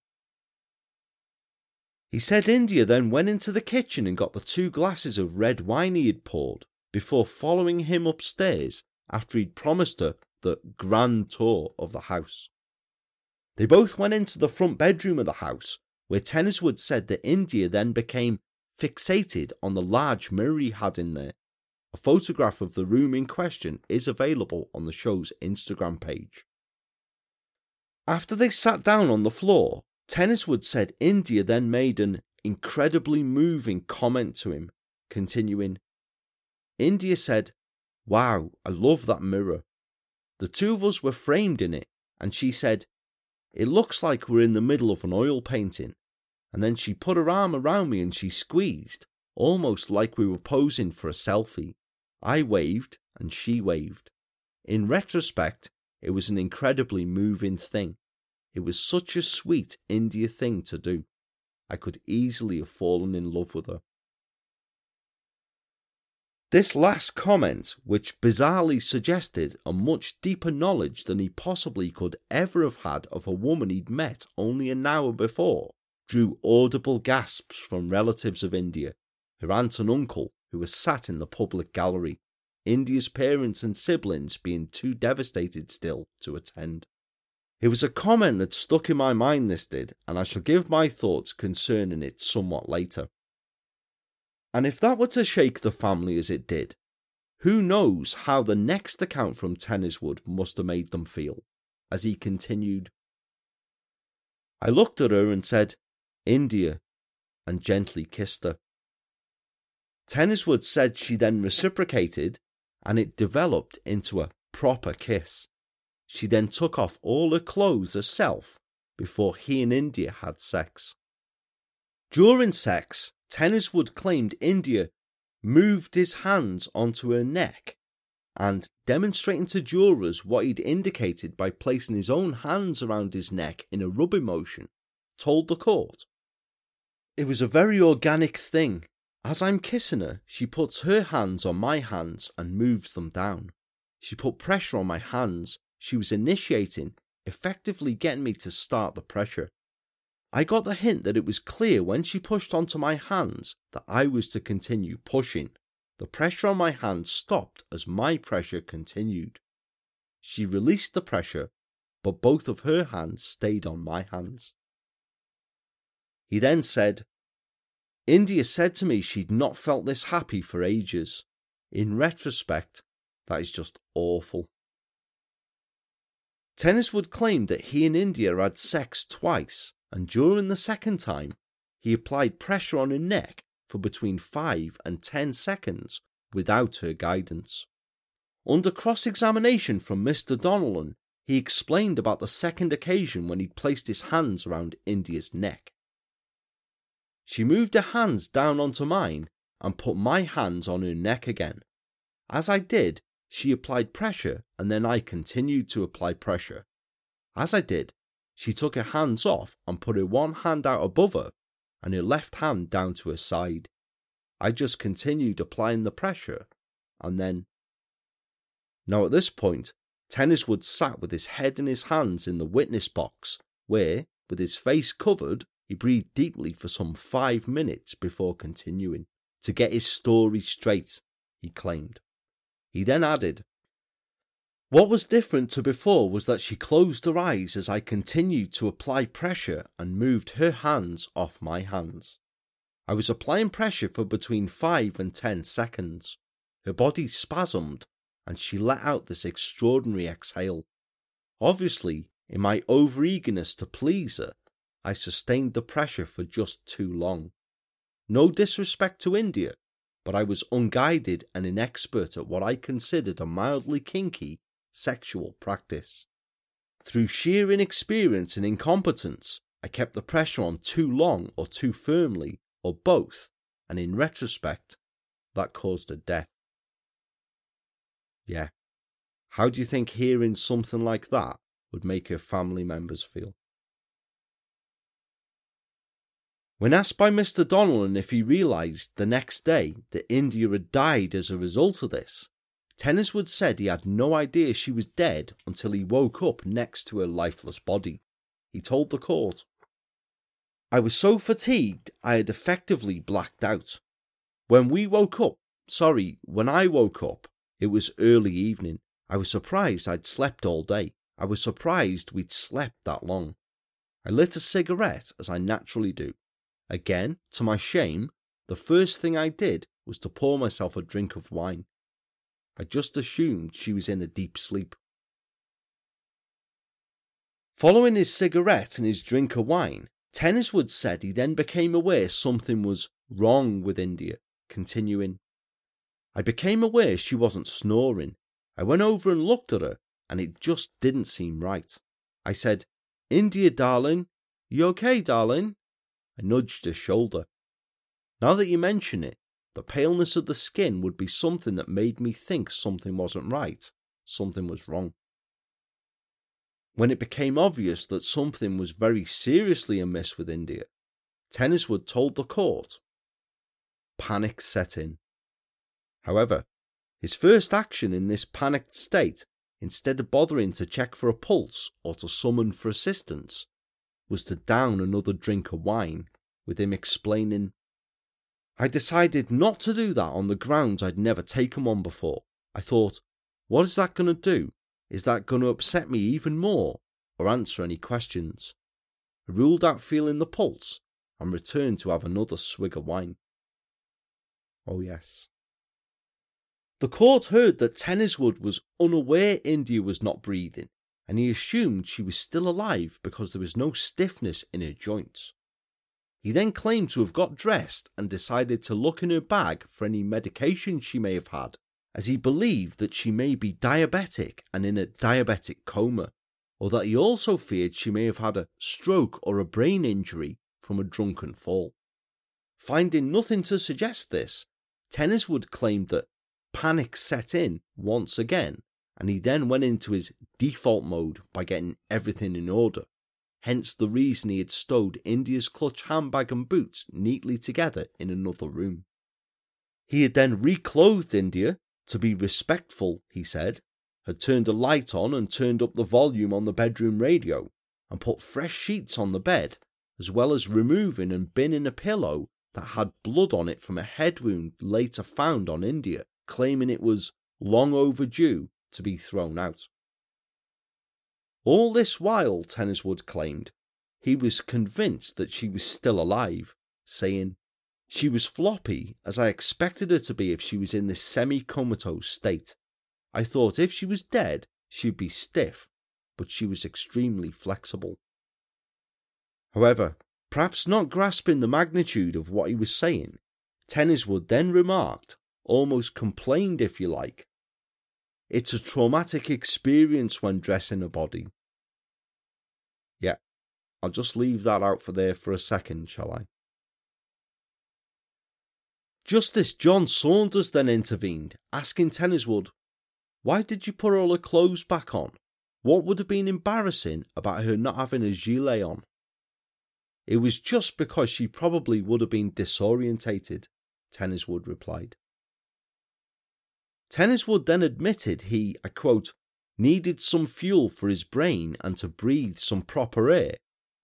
He said India then went into the kitchen and got the two glasses of red wine he had poured before following him upstairs after he'd promised her the grand tour of the house. They both went into the front bedroom of the house, where Tenniswood said that India then became fixated on the large mirror he had in there. A photograph of the room in question is available on the show's Instagram page. After they sat down on the floor, Tenniswood said India then made an incredibly moving comment to him, continuing, India said, Wow, I love that mirror. The two of us were framed in it, and she said, It looks like we're in the middle of an oil painting. And then she put her arm around me and she squeezed, almost like we were posing for a selfie. I waved and she waved. In retrospect, it was an incredibly moving thing. It was such a sweet India thing to do. I could easily have fallen in love with her. This last comment, which bizarrely suggested a much deeper knowledge than he possibly could ever have had of a woman he'd met only an hour before, drew audible gasps from relatives of India, her aunt and uncle, who were sat in the public gallery, India's parents and siblings being too devastated still to attend. It was a comment that stuck in my mind, this did, and I shall give my thoughts concerning it somewhat later. And if that were to shake the family as it did, who knows how the next account from Tenniswood must have made them feel, as he continued. I looked at her and said, India, and gently kissed her. Tenniswood said she then reciprocated, and it developed into a proper kiss. She then took off all her clothes herself before he and India had sex. During sex, Tenniswood claimed India moved his hands onto her neck and, demonstrating to jurors what he'd indicated by placing his own hands around his neck in a rubbing motion, told the court. It was a very organic thing. As I'm kissing her, she puts her hands on my hands and moves them down. She put pressure on my hands she was initiating, effectively getting me to start the pressure. I got the hint that it was clear when she pushed onto my hands that I was to continue pushing. The pressure on my hands stopped as my pressure continued. She released the pressure, but both of her hands stayed on my hands. He then said, India said to me she'd not felt this happy for ages. In retrospect, that is just awful. Tenniswood claimed that he and India had sex twice, and during the second time, he applied pressure on her neck for between 5 and 10 seconds without her guidance. Under cross examination from Mr. Donnellan, he explained about the second occasion when he placed his hands around India's neck. She moved her hands down onto mine and put my hands on her neck again. As I did, she applied pressure and then I continued to apply pressure. As I did, she took her hands off and put her one hand out above her and her left hand down to her side. I just continued applying the pressure and then. Now at this point, Tenniswood sat with his head in his hands in the witness box, where, with his face covered, he breathed deeply for some five minutes before continuing. To get his story straight, he claimed. He then added, What was different to before was that she closed her eyes as I continued to apply pressure and moved her hands off my hands. I was applying pressure for between 5 and 10 seconds. Her body spasmed and she let out this extraordinary exhale. Obviously, in my overeagerness to please her, I sustained the pressure for just too long. No disrespect to India, but I was unguided and inexpert at what I considered a mildly kinky sexual practice. Through sheer inexperience and incompetence, I kept the pressure on too long or too firmly, or both, and in retrospect, that caused a death. Yeah. How do you think hearing something like that would make her family members feel? When asked by Mr. Donnellan if he realised the next day that India had died as a result of this, Tenniswood said he had no idea she was dead until he woke up next to her lifeless body. He told the court, I was so fatigued I had effectively blacked out. When we woke up, sorry, when I woke up, it was early evening. I was surprised I'd slept all day. I was surprised we'd slept that long. I lit a cigarette as I naturally do. Again, to my shame, the first thing I did was to pour myself a drink of wine. I just assumed she was in a deep sleep. Following his cigarette and his drink of wine, Tenniswood said he then became aware something was wrong with India, continuing, I became aware she wasn't snoring. I went over and looked at her, and it just didn't seem right. I said, India, darling, you okay, darling? I nudged her shoulder. Now that you mention it, the paleness of the skin would be something that made me think something wasn't right, something was wrong. When it became obvious that something was very seriously amiss with India, Tenniswood told the court. Panic set in. However, his first action in this panicked state, instead of bothering to check for a pulse or to summon for assistance, was to down another drink of wine, with him explaining I decided not to do that on the grounds I'd never taken one before. I thought, what is that going to do? Is that going to upset me even more or answer any questions? I ruled out feeling the pulse and returned to have another swig of wine. Oh, yes. The court heard that Tenniswood was unaware India was not breathing, and he assumed she was still alive because there was no stiffness in her joints. He then claimed to have got dressed and decided to look in her bag for any medication she may have had, as he believed that she may be diabetic and in a diabetic coma, or that he also feared she may have had a stroke or a brain injury from a drunken fall. Finding nothing to suggest this, Tenniswood claimed that panic set in once again, and he then went into his default mode by getting everything in order hence the reason he had stowed India's clutch handbag and boots neatly together in another room. He had then reclothed India to be respectful, he said, had turned a light on and turned up the volume on the bedroom radio, and put fresh sheets on the bed, as well as removing and binning a pillow that had blood on it from a head wound later found on India, claiming it was long overdue to be thrown out. All this while, Tenniswood claimed, he was convinced that she was still alive, saying, She was floppy, as I expected her to be if she was in this semi comatose state. I thought if she was dead, she'd be stiff, but she was extremely flexible. However, perhaps not grasping the magnitude of what he was saying, Tenniswood then remarked, almost complained if you like, it's a traumatic experience when dressing a body. Yeah, I'll just leave that out for there for a second, shall I? Justice John Saunders then intervened, asking Tenniswood, Why did you put all her clothes back on? What would have been embarrassing about her not having a gilet on? It was just because she probably would have been disorientated, Tenniswood replied. Tenniswood then admitted he, I quote, needed some fuel for his brain and to breathe some proper air,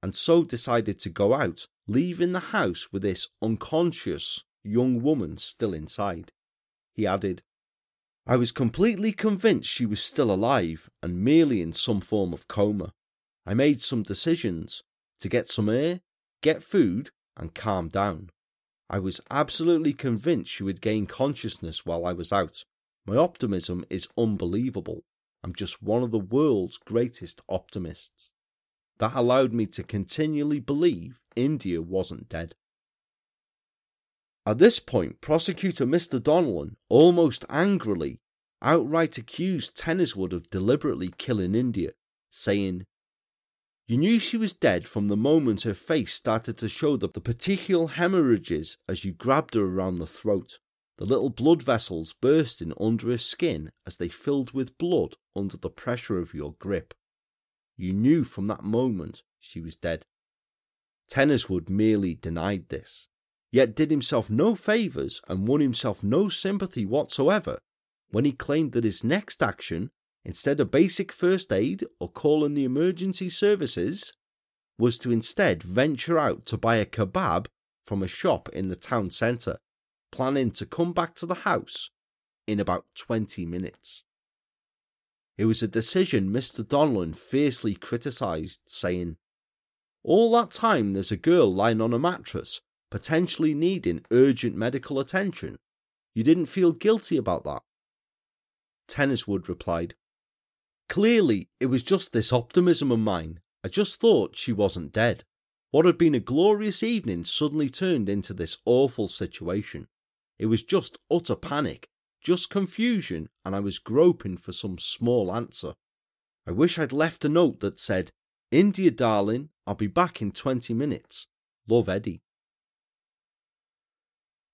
and so decided to go out, leaving the house with this unconscious young woman still inside. He added, I was completely convinced she was still alive and merely in some form of coma. I made some decisions to get some air, get food, and calm down. I was absolutely convinced she would gain consciousness while I was out, my optimism is unbelievable. I'm just one of the world's greatest optimists. That allowed me to continually believe India wasn't dead. At this point, prosecutor Mr. Donnellan almost angrily outright accused Tenniswood of deliberately killing India, saying, You knew she was dead from the moment her face started to show the, petechial hemorrhages as you grabbed her around the throat the little blood vessels bursting under his skin as they filled with blood under the pressure of your grip. You knew from that moment she was dead. Tenniswood merely denied this, yet did himself no favours and won himself no sympathy whatsoever when he claimed that his next action, instead of basic first aid or calling the emergency services, was to instead venture out to buy a kebab from a shop in the town centre, planning to come back to the house in about 20 minutes. It was a decision Mr. Donlan fiercely criticised, saying, All that time there's a girl lying on a mattress, potentially needing urgent medical attention. You didn't feel guilty about that? Tenniswood replied, Clearly, it was just this optimism of mine. I just thought she wasn't dead. What had been a glorious evening suddenly turned into this awful situation. It was just utter panic, just confusion, and I was groping for some small answer. I wish I'd left a note that said, India, darling, I'll be back in 20 minutes. Love Eddie.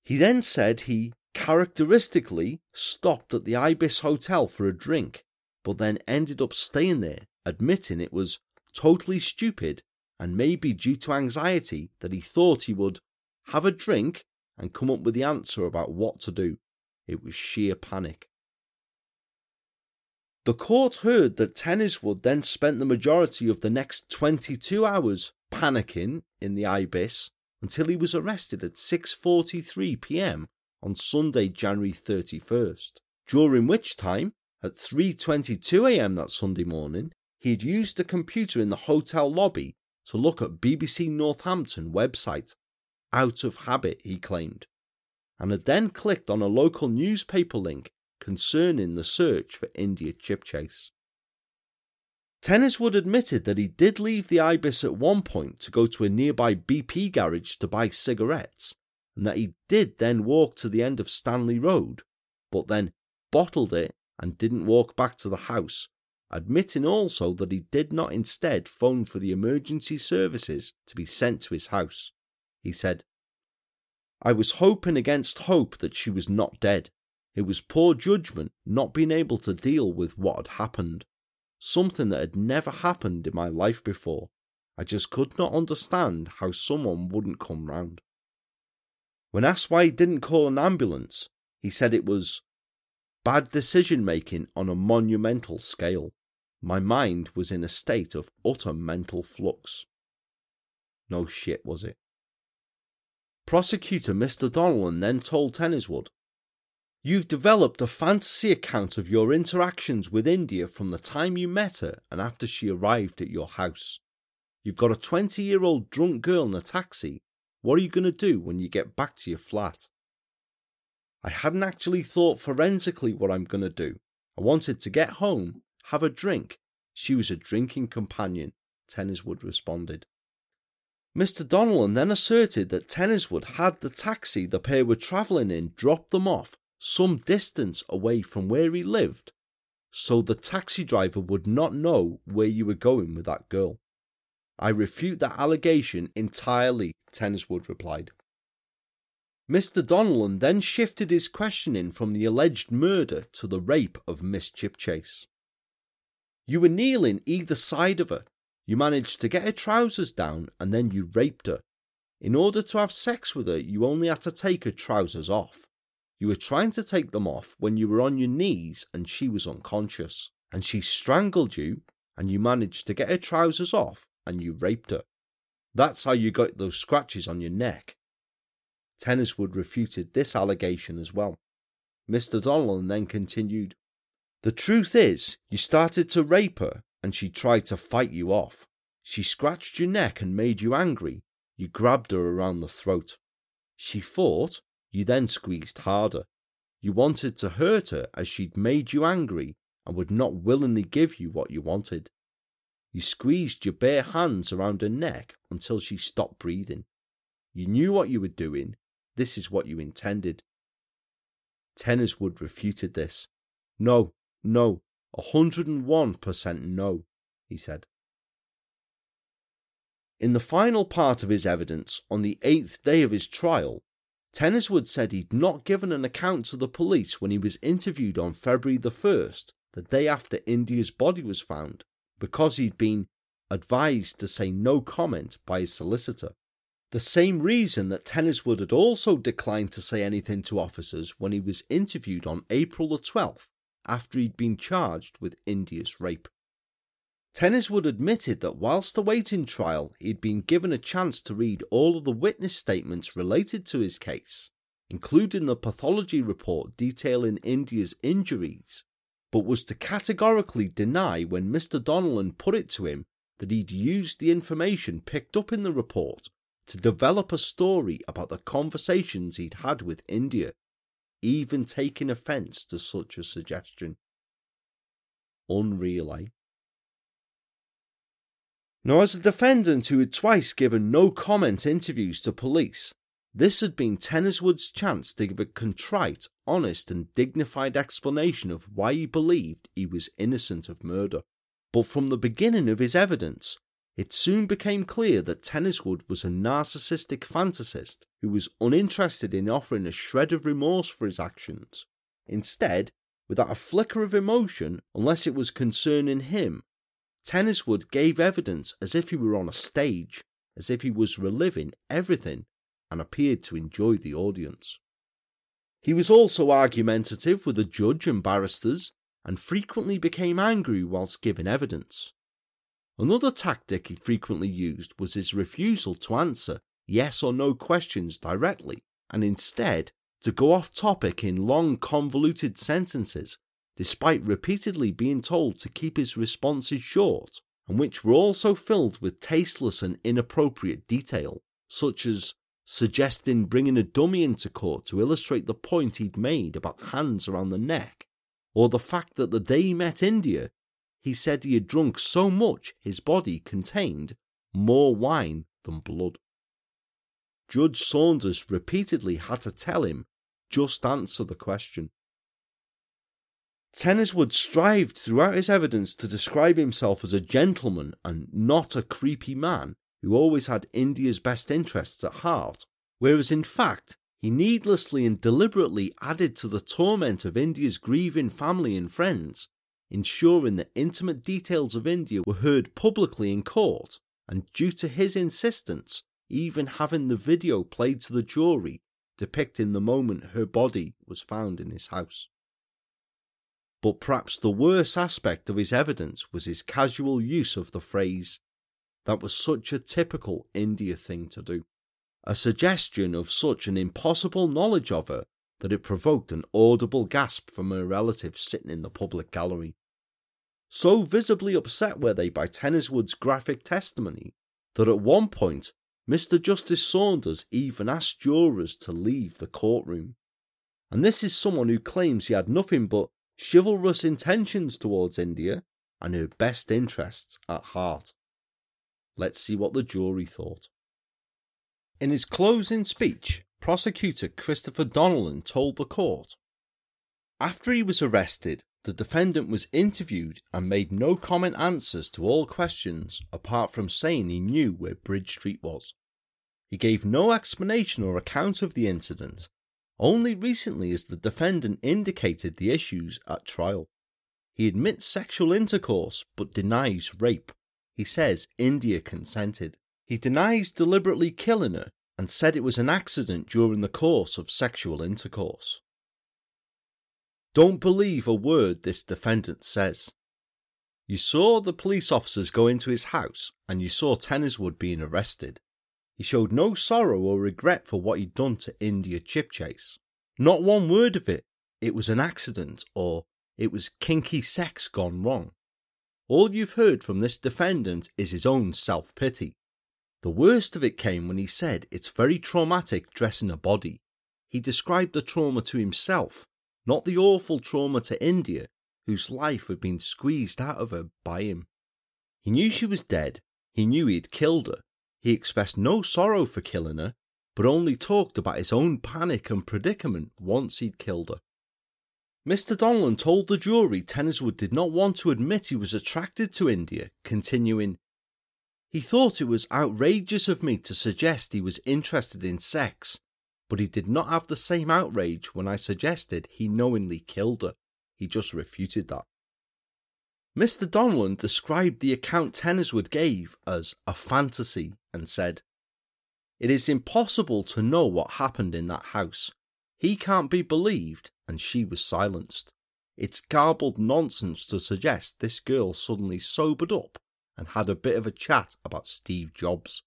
He then said he characteristically stopped at the Ibis Hotel for a drink, but then ended up staying there, admitting it was totally stupid and maybe due to anxiety that he thought he would have a drink and come up with the answer about what to do. It was sheer panic. The court heard that Tenniswood then spent the majority of the next 22 hours panicking in the Ibis until he was arrested at 6:43 p.m. on Sunday, January 31st, during which time at 3:22 a.m. that Sunday morning, he had used a computer in the hotel lobby to look at BBC Northampton website, out of habit, he claimed, and had then clicked on a local newspaper link concerning the search for India Chipchase. Tenniswood admitted that he did leave the Ibis at one point to go to a nearby BP garage to buy cigarettes, and that he did then walk to the end of Stanley Road, but then bottled it and didn't walk back to the house admitting also that he did not instead phone for the emergency services to be sent to his house. He said, I was hoping against hope that she was not dead. It was poor judgment not being able to deal with what had happened. Something that had never happened in my life before. I just could not understand how someone wouldn't come round. When asked why he didn't call an ambulance, he said it was bad decision making on a monumental scale. My mind was in a state of utter mental flux. No shit, was it? Prosecutor Mr. Donlan then told Tenniswood, You've developed a fantasy account of your interactions with India from the time you met her and after she arrived at your house. You've got a 20 year old drunk girl in a taxi. What are you going to do when you get back to your flat? I hadn't actually thought forensically what I'm going to do. I wanted to get home, have a drink. She was a drinking companion, Tenniswood responded. Mr. Donlan then asserted that Tenniswood had the taxi the pair were travelling in drop them off some distance away from where he lived, so the taxi driver would not know where you were going with that girl. I refute that allegation entirely, Tenniswood replied. Mr. Donlan then shifted his questioning from the alleged murder to the rape of Miss Chipchase. You were kneeling either side of her. You managed to get her trousers down and then you raped her. In order to have sex with her, you only had to take her trousers off. You were trying to take them off when you were on your knees and she was unconscious. And she strangled you and you managed to get her trousers off and you raped her. That's how you got those scratches on your neck. Tenniswood refuted this allegation as well. Mr. Donlan then continued, The truth is, you started to rape her and she tried to fight you off. She scratched your neck and made you angry. You grabbed her around the throat. She fought, you then squeezed harder. You wanted to hurt her as she'd made you angry and would not willingly give you what you wanted. You squeezed your bare hands around her neck until she stopped breathing. You knew what you were doing this is what you intended. Tenniswood refuted this. No, no, 101% no, he said. In the final part of his evidence, on the eighth day of his trial, Tenniswood said he'd not given an account to the police when he was interviewed on February the 1st, the day after India's body was found, because he'd been advised to say no comment by his solicitor. The same reason that Tenniswood had also declined to say anything to officers when he was interviewed on April the 12th after he'd been charged with India's rape. Tenniswood admitted that whilst awaiting trial, he had been given a chance to read all of the witness statements related to his case, including the pathology report detailing India's injuries, but was to categorically deny when Mr. Donnellan put it to him that he'd used the information picked up in the report to develop a story about the conversations he'd had with India, even taking offence to such a suggestion. Unreal, eh? Now, as a defendant who had twice given no comment interviews to police, this had been Tenniswood's chance to give a contrite, honest, and dignified explanation of why he believed he was innocent of murder. But from the beginning of his evidence, it soon became clear that Tenniswood was a narcissistic fantasist who was uninterested in offering a shred of remorse for his actions. Instead, without a flicker of emotion, unless it was concerning him, Tenniswood gave evidence as if he were on a stage, as if he was reliving everything and appeared to enjoy the audience. He was also argumentative with the judge and barristers, and frequently became angry whilst giving evidence. Another tactic he frequently used was his refusal to answer yes or no questions directly, and instead to go off topic in long, convoluted sentences, despite repeatedly being told to keep his responses short, and which were also filled with tasteless and inappropriate detail, such as suggesting bringing a dummy into court to illustrate the point he'd made about hands around the neck, or the fact that the day he met India, he said he had drunk so much his body contained more wine than blood. Judge Saunders repeatedly had to tell him, just answer the question. Tenniswood strived throughout his evidence to describe himself as a gentleman and not a creepy man who always had India's best interests at heart, whereas in fact he needlessly and deliberately added to the torment of India's grieving family and friends, ensuring that intimate details of India were heard publicly in court, and due to his insistence, even having the video played to the jury depicting the moment her body was found in his house. But perhaps the worst aspect of his evidence was his casual use of the phrase that was such a typical India thing to do. A suggestion of such an impossible knowledge of her that it provoked an audible gasp from her relatives sitting in the public gallery. So visibly upset were they by Tenniswood's graphic testimony that at one point Mr. Justice Saunders even asked jurors to leave the courtroom. And this is someone who claims he had nothing but chivalrous intentions towards India and her best interests at heart. Let's see what the jury thought. In his closing speech, prosecutor Christopher Donnellan told the court After he was arrested, the defendant was interviewed and made no comment answers to all questions apart from saying he knew where Bridge Street was. He gave no explanation or account of the incident. Only recently has the defendant indicated the issues at trial. He admits sexual intercourse but denies rape. He says India consented. He denies deliberately killing her and said it was an accident during the course of sexual intercourse. Don't believe a word this defendant says. You saw the police officers go into his house and you saw Tenniswood being arrested. He showed no sorrow or regret for what he'd done to India Chipchase. Not one word of it. It was an accident or it was kinky sex gone wrong. All you've heard from this defendant is his own self pity. The worst of it came when he said it's very traumatic dressing a body. He described the trauma to himself, not the awful trauma to India, whose life had been squeezed out of her by him. He knew she was dead, he knew he'd killed her. He expressed no sorrow for killing her, but only talked about his own panic and predicament once he'd killed her. Mr. Donnellan told the jury Tenniswood did not want to admit he was attracted to India, continuing, He thought it was outrageous of me to suggest he was interested in sex, but he did not have the same outrage when I suggested he knowingly killed her. He just refuted that. Mr. Donnellan described the account Tenniswood gave as a fantasy and said, It is impossible to know what happened in that house. He can't be believed, and she was silenced. It's garbled nonsense to suggest this girl suddenly sobered up and had a bit of a chat about Steve Jobs.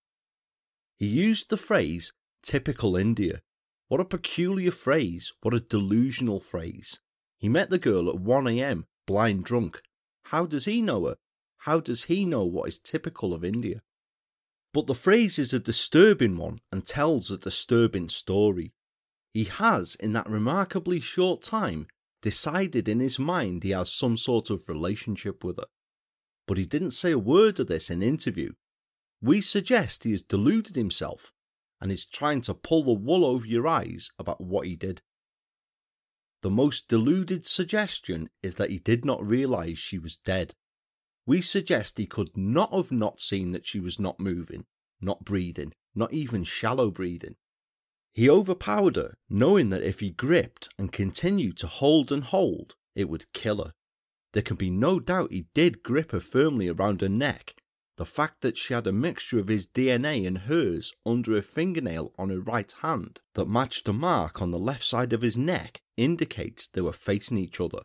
He used the phrase typical India. What a peculiar phrase, what a delusional phrase. He met the girl at 1am, blind drunk. How does he know her? How does he know what is typical of India? But the phrase is a disturbing one and tells a disturbing story. He has, in that remarkably short time, decided in his mind he has some sort of relationship with her. But he didn't say a word of this in interview. We suggest he has deluded himself and is trying to pull the wool over your eyes about what he did. The most deluded suggestion is that he did not realise she was dead. We suggest he could not have not seen that she was not moving, not breathing, not even shallow breathing. He overpowered her, knowing that if he gripped and continued to hold and hold, it would kill her. There can be no doubt he did grip her firmly around her neck. The fact that she had a mixture of his DNA and hers under a fingernail on her right hand that matched a mark on the left side of his neck indicates they were facing each other.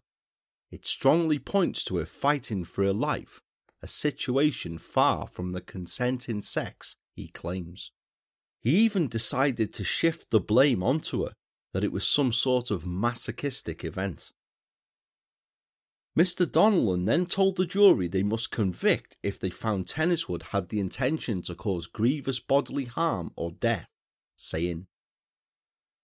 It strongly points to her fighting for her life, a situation far from the consenting sex he claims. He even decided to shift the blame onto her, that it was some sort of masochistic event. Mr. Donnellan then told the jury they must convict if they found Tenniswood had the intention to cause grievous bodily harm or death, saying,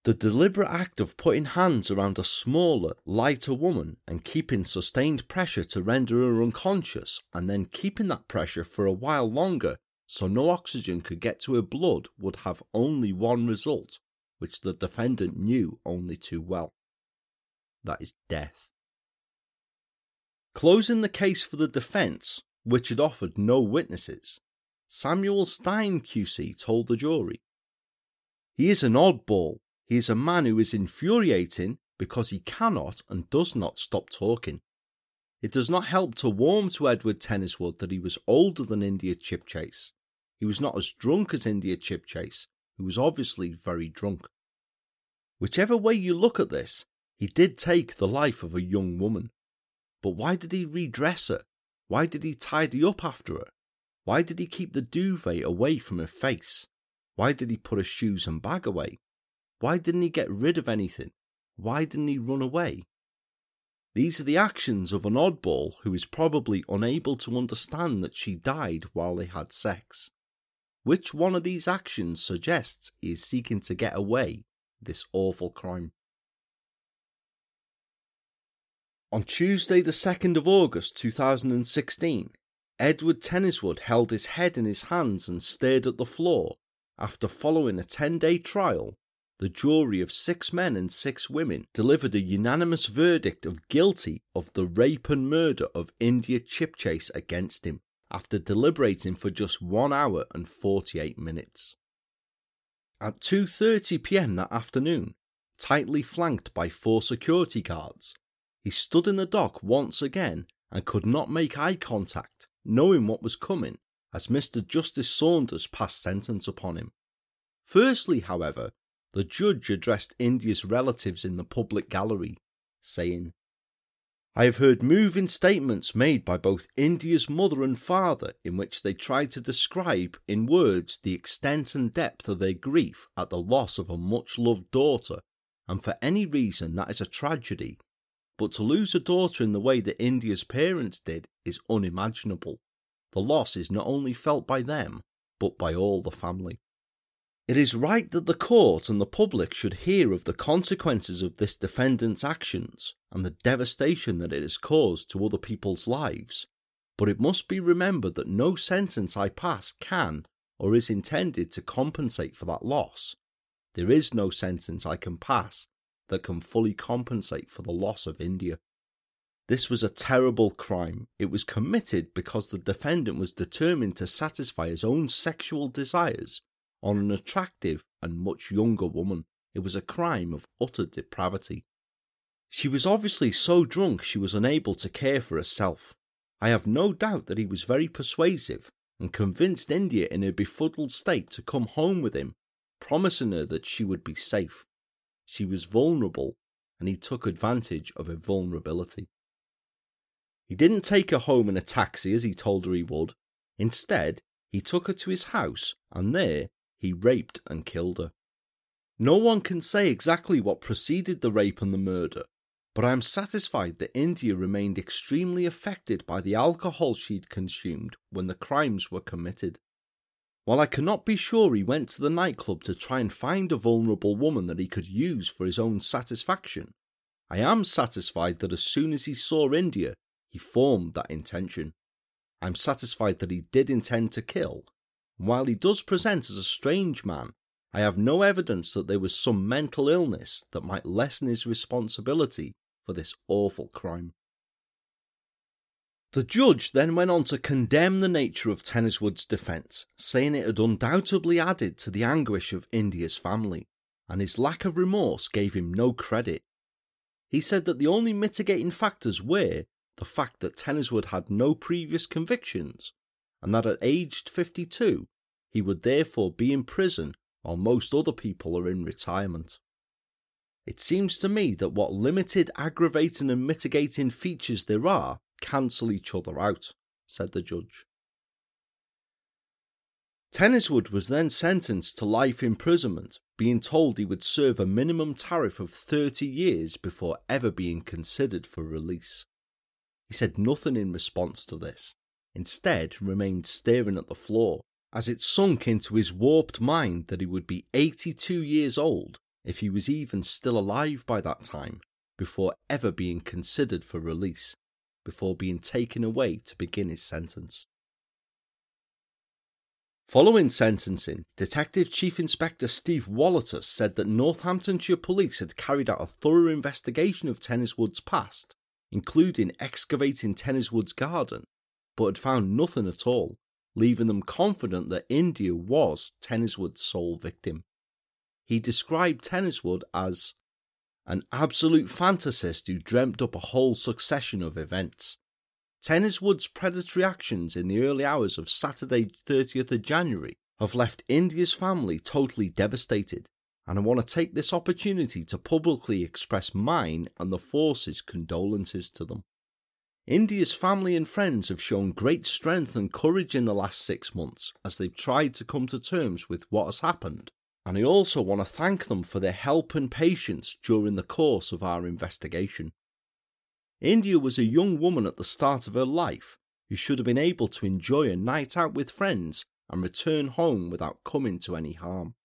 The deliberate act of putting hands around a smaller, lighter woman and keeping sustained pressure to render her unconscious and then keeping that pressure for a while longer so no oxygen could get to her blood would have only one result, which the defendant knew only too well. That is death. Closing the case for the defence, which had offered no witnesses, Samuel Stein QC told the jury He is an oddball. He is a man who is infuriating because he cannot and does not stop talking. It does not help to warm to Edward Tenniswood that he was older than India Chipchase. He was not as drunk as India Chipchase, who was obviously very drunk. Whichever way you look at this, he did take the life of a young woman. But why did he redress her? Why did he tidy up after her? Why did he keep the duvet away from her face? Why did he put her shoes and bag away? Why didn't he get rid of anything? Why didn't he run away? These are the actions of an oddball who is probably unable to understand that she died while they had sex. Which one of these actions suggests he is seeking to get away this awful crime? On Tuesday, the 2nd of August 2016, Edward Tenniswood held his head in his hands and stared at the floor. After following a 10 day trial, the jury of six men and six women delivered a unanimous verdict of guilty of the rape and murder of India Chipchase against him after deliberating for just 1 hour and 48 minutes. At 2:30 p.m. that afternoon, tightly flanked by four security guards, he stood in the dock once again and could not make eye contact, knowing what was coming, as Mr. Justice Saunders passed sentence upon him. Firstly, however, the judge addressed India's relatives in the public gallery, saying, I have heard moving statements made by both India's mother and father in which they try to describe in words the extent and depth of their grief at the loss of a much loved daughter, and for any reason that is a tragedy. But to lose a daughter in the way that India's parents did is unimaginable. The loss is not only felt by them, but by all the family. It is right that the court and the public should hear of the consequences of this defendant's actions and the devastation that it has caused to other people's lives, but it must be remembered that no sentence I pass can or is intended to compensate for that loss. There is no sentence I can pass that can fully compensate for the loss of India. This was a terrible crime. It was committed because the defendant was determined to satisfy his own sexual desires on an attractive and much younger woman. It was a crime of utter depravity. She was obviously so drunk she was unable to care for herself. I have no doubt that he was very persuasive and convinced India in her befuddled state to come home with him, promising her that she would be safe. She was vulnerable, and he took advantage of her vulnerability. He didn't take her home in a taxi as he told her he would. Instead, he took her to his house and there he raped and killed her. No one can say exactly what preceded the rape and the murder, but I am satisfied that India remained extremely affected by the alcohol she'd consumed when the crimes were committed. While I cannot be sure he went to the nightclub to try and find a vulnerable woman that he could use for his own satisfaction, I am satisfied that as soon as he saw India, he formed that intention. I am satisfied that he did intend to kill, and while he does present as a strange man, I have no evidence that there was some mental illness that might lessen his responsibility for this awful crime. The judge then went on to condemn the nature of Tenniswood's defence, saying it had undoubtedly added to the anguish of India's family, and his lack of remorse gave him no credit. He said that the only mitigating factors were the fact that Tenniswood had no previous convictions, and that at aged 52 he would therefore be in prison while most other people are in retirement. It seems to me that what limited aggravating and mitigating features there are cancel each other out, said the judge. Tenniswood was then sentenced to life imprisonment, being told he would serve a minimum tariff of 30 years before ever being considered for release. He said nothing in response to this, instead, remained staring at the floor, as it sunk into his warped mind that he would be 82 years old if he was even still alive by that time, before ever being considered for release, before being taken away to begin his sentence. Following sentencing, Detective Chief Inspector Steve Wallatus said that Northamptonshire Police had carried out a thorough investigation of Tenniswood's past, including excavating Tenniswood's garden, but had found nothing at all, leaving them confident that India was Tenniswood's sole victim. He described Tenniswood as an absolute fantasist who dreamt up a whole succession of events, Tenniswood's predatory actions in the early hours of Saturday, 30th of January, have left India's family totally devastated, and I want to take this opportunity to publicly express mine and the force's condolences to them. India's family and friends have shown great strength and courage in the last six months as they've tried to come to terms with what has happened, and I also want to thank them for their help and patience during the course of our investigation. India was a young woman at the start of her life who should have been able to enjoy a night out with friends and return home without coming to any harm.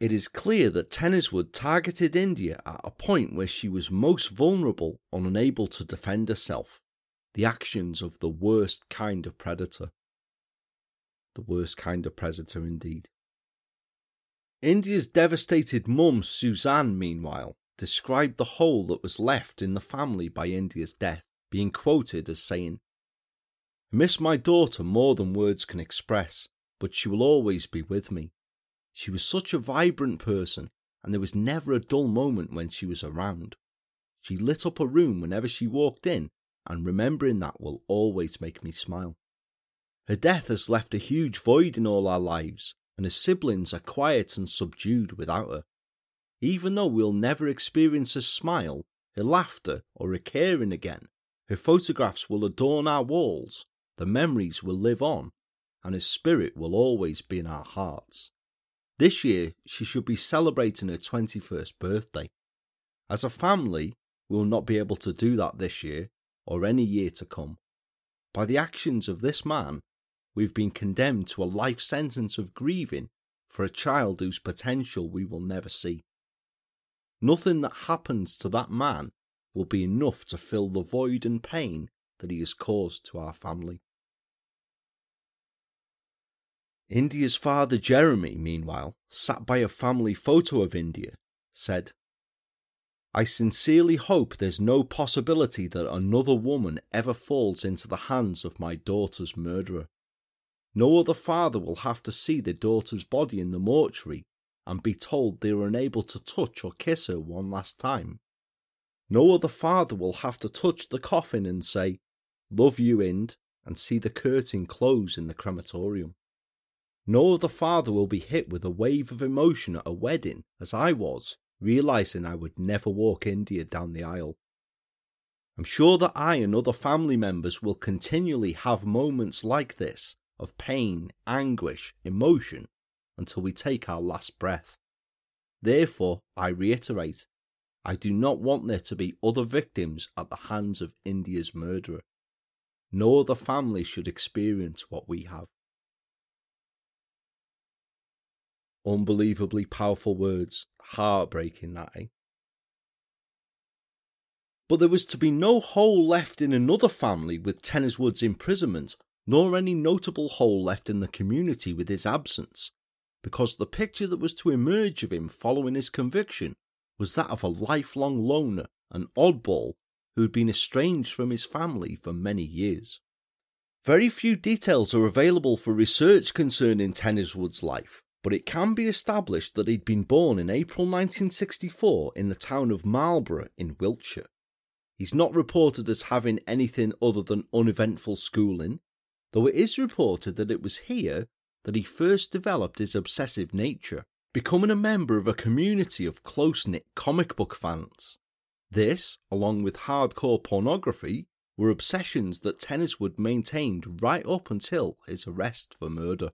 It is clear that Tenniswood targeted India at a point where she was most vulnerable and unable to defend herself. The actions of the worst kind of predator. The worst kind of predator indeed. India's devastated mum, Suzanne, meanwhile, described the hole that was left in the family by India's death, being quoted as saying, miss my daughter more than words can express, but she will always be with me. She was such a vibrant person, and there was never a dull moment when she was around. She lit up a room whenever she walked in, and remembering that will always make me smile. Her death has left a huge void in all our lives, and her siblings are quiet and subdued without her. Even though we'll never experience a smile, a laughter, or a caring again, her photographs will adorn our walls, the memories will live on, and her spirit will always be in our hearts. This year, she should be celebrating her 21st birthday. As a family, we will not be able to do that this year or any year to come. By the actions of this man, we've been condemned to a life sentence of grieving for a child whose potential we will never see. Nothing that happens to that man will be enough to fill the void and pain that he has caused to our family. India's father Jeremy, meanwhile, sat by a family photo of India, said, I sincerely hope there's no possibility that another woman ever falls into the hands of my daughter's murderer. No other father will have to see their daughter's body in the mortuary and be told they are unable to touch or kiss her one last time. No other father will have to touch the coffin and say, Love you, Ind, and see the curtain close in the crematorium. No other father will be hit with a wave of emotion at a wedding, as I was, realizing I would never walk India down the aisle. I'm sure that I and other family members will continually have moments like this of pain, anguish, emotion until we take our last breath. Therefore, I reiterate, I do not want there to be other victims at the hands of India's murderer. No other family should experience what we have. Unbelievably powerful words, heartbreaking that, eh? But there was to be no hole left in another family with Tenniswood's imprisonment, nor any notable hole left in the community with his absence, because the picture that was to emerge of him following his conviction was that of a lifelong loner, an oddball who had been estranged from his family for many years. Very few details are available for research concerning Tenniswood's life, but it can be established that he'd been born in April 1964 in the town of Marlborough in Wiltshire. He's not reported as having anything other than uneventful schooling, though it is reported that it was here that he first developed his obsessive nature, becoming a member of a community of close knit comic book fans. This, along with hardcore pornography, were obsessions that Tenniswood maintained right up until his arrest for murder.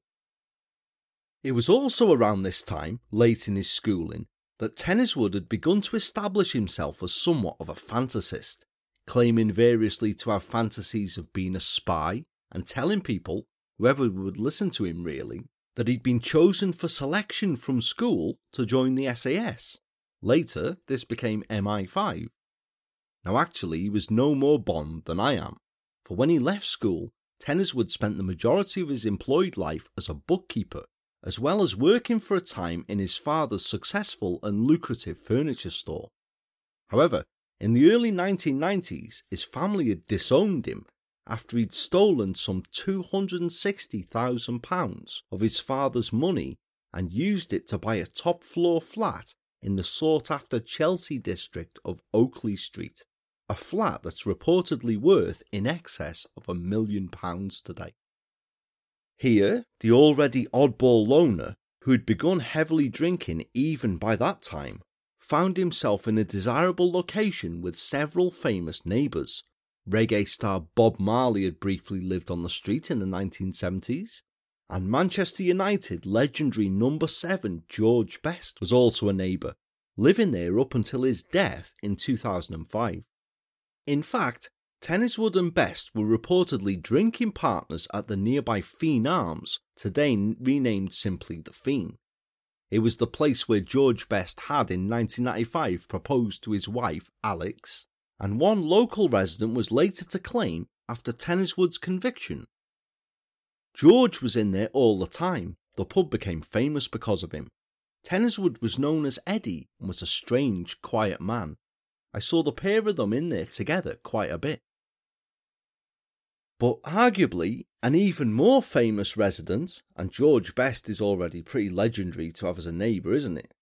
It was also around this time, late in his schooling, that Tenniswood had begun to establish himself as somewhat of a fantasist, claiming variously to have fantasies of being a spy and telling people, whoever would listen to him really, that he'd been chosen for selection from school to join the SAS. Later, this became MI5. Now, actually, he was no more Bond than I am, for when he left school, Tenniswood spent the majority of his employed life as a bookkeeper as well as working for a time in his father's successful and lucrative furniture store. However, in the early 1990s, his family had disowned him after he'd stolen some £260,000 of his father's money and used it to buy a top floor flat in the sought after Chelsea district of Oakley Street, a flat that's reportedly worth in excess of a million pounds today. Here, the already oddball loner, who had begun heavily drinking even by that time, found himself in a desirable location with several famous neighbours. Reggae star Bob Marley had briefly lived on the street in the 1970s, and Manchester United legendary number 7 George Best was also a neighbour, living there up until his death in 2005. In fact, Tenniswood and Best were reportedly drinking partners at the nearby Phene Arms, today renamed simply the Phene. It was the place where George Best had in 1995 proposed to his wife, Alex, and one local resident was later to claim after Tenniswood's conviction. George was in there all the time. The pub became famous because of him. Tenniswood was known as Eddie and was a strange, quiet man. I saw the pair of them in there together quite a bit. But arguably, an even more famous resident, and George Best is already pretty legendary to have as a neighbour, isn't it?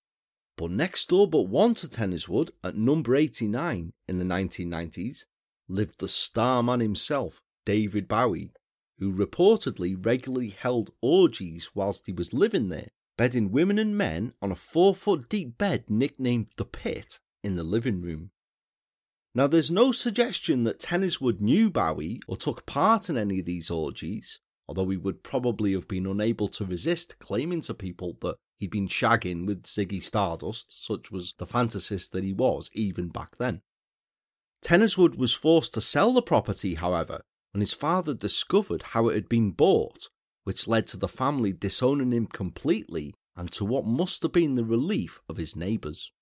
But next door but one to Tenniswood, at number 89 in the 1990s, lived the star man himself, David Bowie, who reportedly regularly held orgies whilst he was living there, bedding women and men on a four foot deep bed nicknamed the Pit in the living room. Now, there's no suggestion that Tenniswood knew Bowie or took part in any of these orgies, although he would probably have been unable to resist claiming to people that he'd been shagging with Ziggy Stardust, such was the fantasist that he was even back then. Tenniswood was forced to sell the property, however, when his father discovered how it had been bought, which led to the family disowning him completely and to what must have been the relief of his neighbours.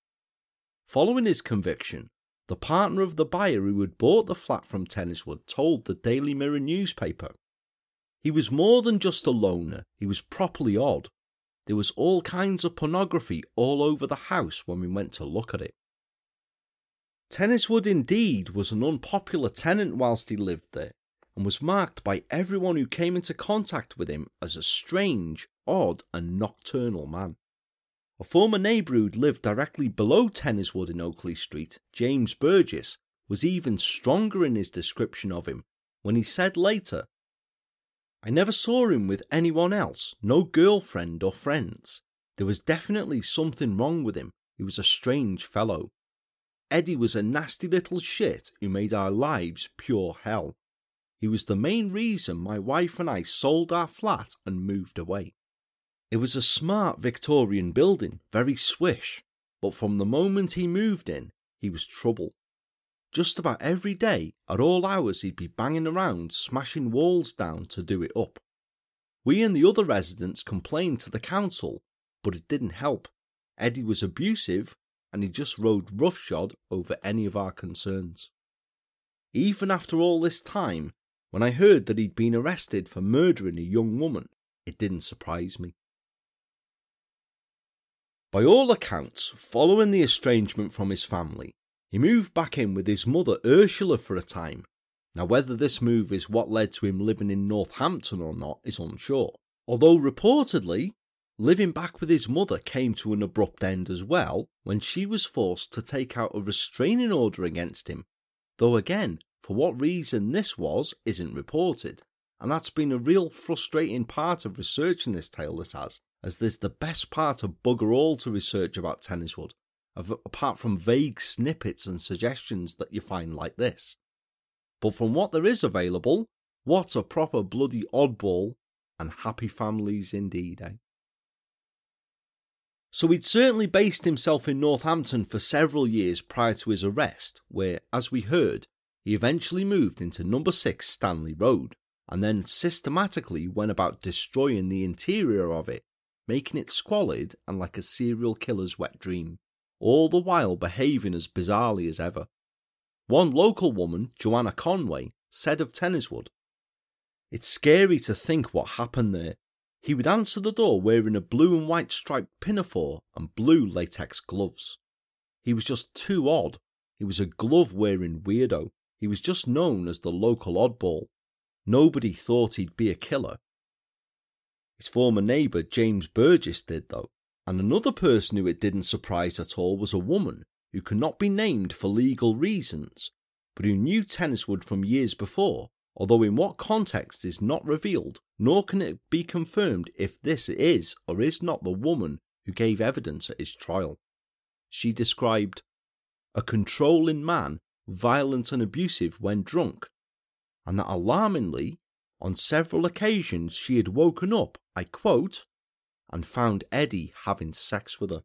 Following his conviction, the partner of the buyer who had bought the flat from Tenniswood told the Daily Mirror newspaper. He was more than just a loner, he was properly odd. There was all kinds of pornography all over the house when we went to look at it. Tenniswood indeed was an unpopular tenant whilst he lived there, and was marked by everyone who came into contact with him as a strange, odd, and nocturnal man. A former neighbour who'd lived directly below Tenniswood in Oakley Street, James Burgess, was even stronger in his description of him when he said later, I never saw him with anyone else, no girlfriend or friends. There was definitely something wrong with him. He was a strange fellow. Eddie was a nasty little shit who made our lives pure hell. he was the main reason my wife and I sold our flat and moved away. It was a smart Victorian building, very swish, but from the moment he moved in, he was trouble. Just about every day, at all hours, he'd be banging around, smashing walls down to do it up. We and the other residents complained to the council, but it didn't help. Eddie was abusive and he just rode roughshod over any of our concerns. Even after all this time, when I heard that he'd been arrested for murdering a young woman, it didn't surprise me. By all accounts, following the estrangement from his family, he moved back in with his mother Ursula for a time. Now, whether this move is what led to him living in Northampton or not is unsure. Although reportedly, living back with his mother came to an abrupt end as well when she was forced to take out a restraining order against him. Though again, for what reason this was isn't reported. And that's been a real frustrating part of researching this tale, this has, as there's the best part of bugger all to research about Tenniswood, of, apart from vague snippets and suggestions that you find like this. But from what there is available, what a proper bloody oddball and happy families indeed, eh? So he'd certainly based himself in Northampton for several years prior to his arrest, where, as we heard, he eventually moved into number 6 Stanley Road, and then systematically went about destroying the interior of it, making it squalid and like a serial killer's wet dream all the while behaving as bizarrely as ever. One local woman, Joanna Conway, said of Tenniswood, It's scary to think what happened there. He would answer the door wearing a blue and white striped pinafore and blue latex gloves. He was just too odd. He was a glove wearing weirdo. He was just known as the local oddball. Nobody thought he'd be a killer. His former neighbour, James Burgess, did though and another person who it didn't surprise at all was a woman who cannot be named for legal reasons, but who knew Tenniswood from years before, although in what context is not revealed, nor can it be confirmed if this is or is not the woman who gave evidence at his trial. She described a controlling man, violent and abusive when drunk, and that alarmingly, on several occasions she had woken up, I quote, and found Eddie having sex with her.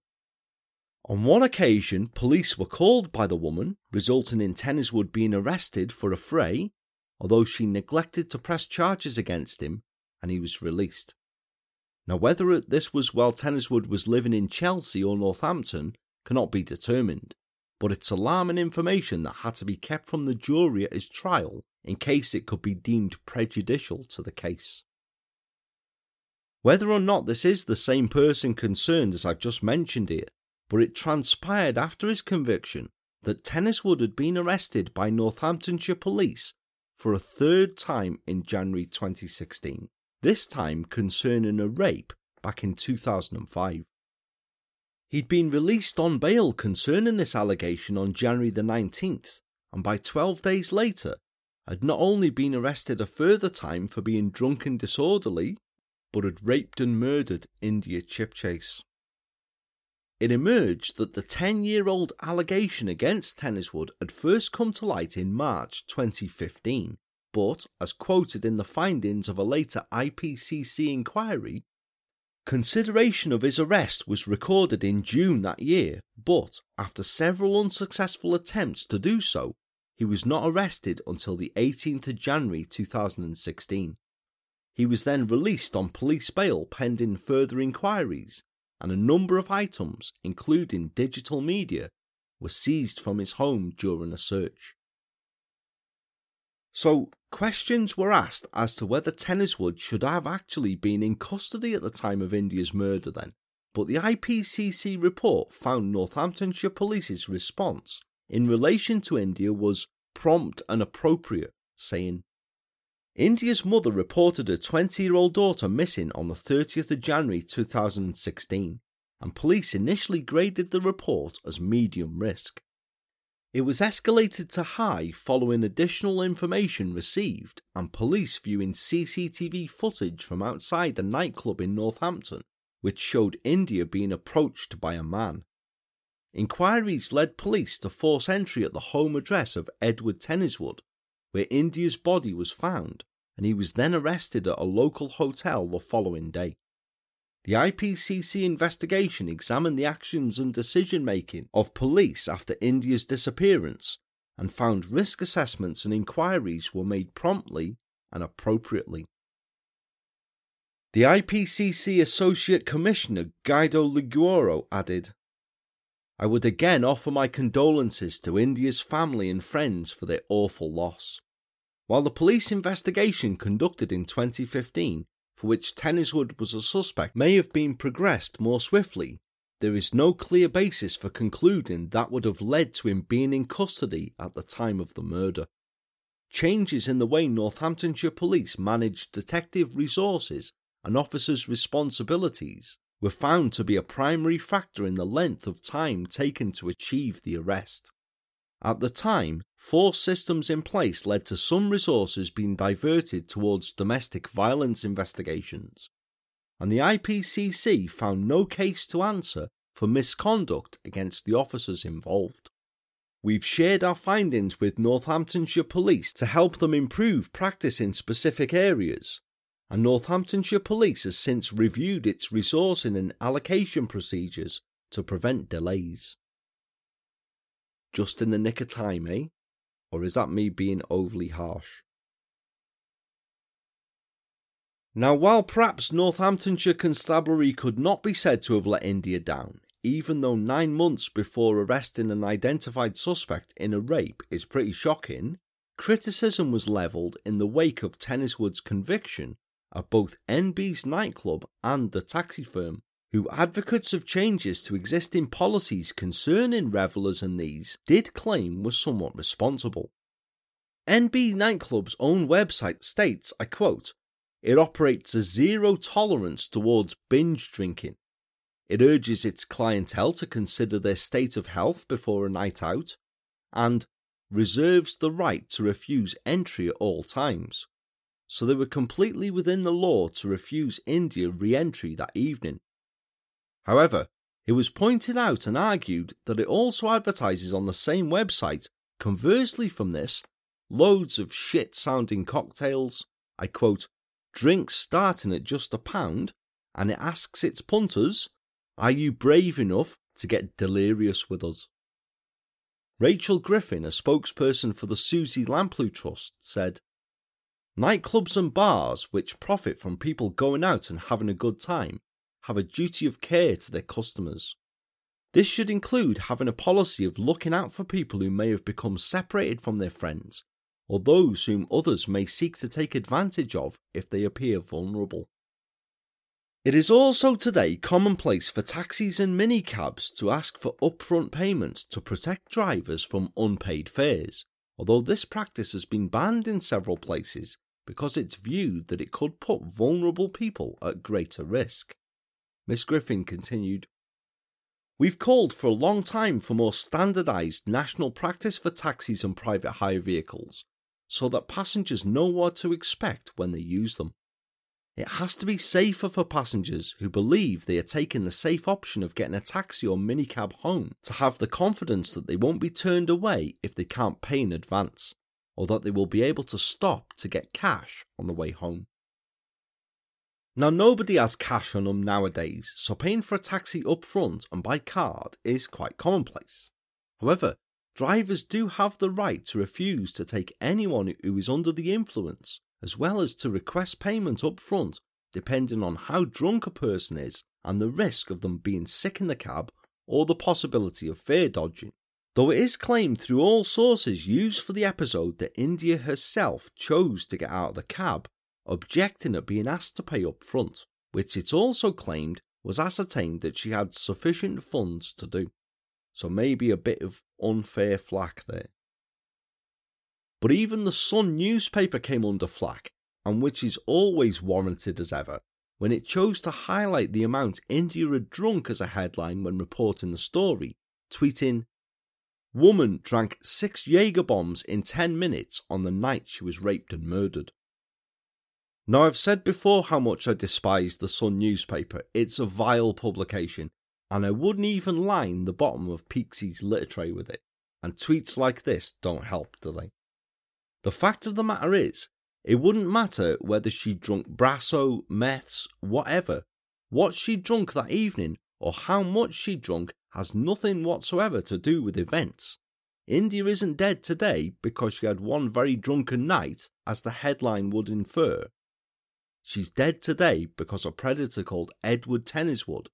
On one occasion, police were called by the woman, resulting in Tenniswood being arrested for affray, although she neglected to press charges against him and he was released. Now, whether this was while Tenniswood was living in Chelsea or Northampton cannot be determined, but it's alarming information that had to be kept from the jury at his trial in case it could be deemed prejudicial to the case. Whether or not this is the same person concerned as I've just mentioned here, but it transpired after his conviction that Tenniswood had been arrested by Northamptonshire police for a third time in January 2016, this time concerning a rape back in 2005. He'd been released on bail concerning this allegation on January the 19th, and by 12 days later, had not only been arrested a further time for being drunk and disorderly, but had raped and murdered India Chipchase. It emerged that the 10 year old allegation against Tenniswood had first come to light in March 2015, but, as quoted in the findings of a later IPCC inquiry, consideration of his arrest was recorded in June that year, but after several unsuccessful attempts to do so, he was not arrested until the 18th of January 2016. He was then released on police bail pending further inquiries, and a number of items, including digital media, were seized from his home during a search. So, questions were asked as to whether Tenniswood should have actually been in custody at the time of India's murder then, but the IPCC report found Northamptonshire Police's response in relation to India was prompt and appropriate, saying, India's mother reported her 20 year old daughter missing on the 30th of January 2016, and police initially graded the report as medium risk. It was escalated to high following additional information received and police viewing CCTV footage from outside a nightclub in Northampton, which showed India being approached by a man. Inquiries led police to force entry at the home address of Edward Tenniswood, where India's body was found, and he was then arrested at a local hotel the following day. The IPCC investigation examined the actions and decision making of police after India's disappearance and found risk assessments and inquiries were made promptly and appropriately. The IPCC Associate Commissioner Guido Liguori added, I would again offer my condolences to India's family and friends for their awful loss. While the police investigation conducted in 2015 for which Tenniswood was a suspect may have been progressed more swiftly, there is no clear basis for concluding that would have led to him being in custody at the time of the murder. Changes in the way Northamptonshire Police managed detective resources and officers' responsibilities were found to be a primary factor in the length of time taken to achieve the arrest. At the time, force systems in place led to some resources being diverted towards domestic violence investigations, and the IPCC found no case to answer for misconduct against the officers involved. We've shared our findings with Northamptonshire Police to help them improve practice in specific areas, and Northamptonshire Police has since reviewed its resourcing and allocation procedures to prevent delays just in the nick of time, eh? Or is that me being overly harsh? Now, while perhaps Northamptonshire Constabulary could not be said to have let India down, even though nine months before arresting an identified suspect in a rape is pretty shocking, criticism was levelled in the wake of Tenniswood's conviction at both NB's nightclub and the taxi firm who advocates of changes to existing policies concerning revellers and these did claim was somewhat responsible. NB Nightclub's own website states, I quote, it operates a zero tolerance towards binge drinking. It urges its clientele to consider their state of health before a night out and reserves the right to refuse entry at all times. So they were completely within the law to refuse India re entry that evening. However, it was pointed out and argued that it also advertises on the same website, conversely from this, loads of shit sounding cocktails. I quote, drinks starting at just a pound, and it asks its punters, Are you brave enough to get delirious with us? Rachel Griffin, a spokesperson for the Suzy Lamplugh Trust, said, Nightclubs and bars, which profit from people going out and having a good time, have a duty of care to their customers. This should include having a policy of looking out for people who may have become separated from their friends, or those whom others may seek to take advantage of if they appear vulnerable. It is also today commonplace for taxis and minicabs to ask for upfront payments to protect drivers from unpaid fares, although this practice has been banned in several places because it's viewed that it could put vulnerable people at greater risk. Miss Griffin continued, We've called for a long time for more standardised national practice for taxis and private hire vehicles so that passengers know what to expect when they use them. It has to be safer for passengers who believe they are taking the safe option of getting a taxi or minicab home to have the confidence that they won't be turned away if they can't pay in advance, or that they will be able to stop to get cash on the way home. Now, nobody has cash on them nowadays, so paying for a taxi up front and by card is quite commonplace. However, drivers do have the right to refuse to take anyone who is under the influence, as well as to request payment up front, depending on how drunk a person is and the risk of them being sick in the cab or the possibility of fare dodging. Though it is claimed through all sources used for the episode that India herself chose to get out of the cab objecting at being asked to pay up front, which it also claimed was ascertained that she had sufficient funds to do. So maybe a bit of unfair flack there. But even the Sun newspaper came under flack, and which is always warranted as ever, when it chose to highlight the amount India had drunk as a headline when reporting the story, tweeting, Woman drank six Jaeger bombs in 10 minutes on the night she was raped and murdered. Now, I've said before how much I despise the Sun newspaper. It's a vile publication, and I wouldn't even line the bottom of Peaksy's litter tray with it. And tweets like this don't help, do they? The fact of the matter is, it wouldn't matter whether she drunk brasso, meths, whatever. What she drunk that evening or how much she drunk has nothing whatsoever to do with events. India isn't dead today because she had one very drunken night, as the headline would infer. She's dead today because a predator called Edward Tenniswood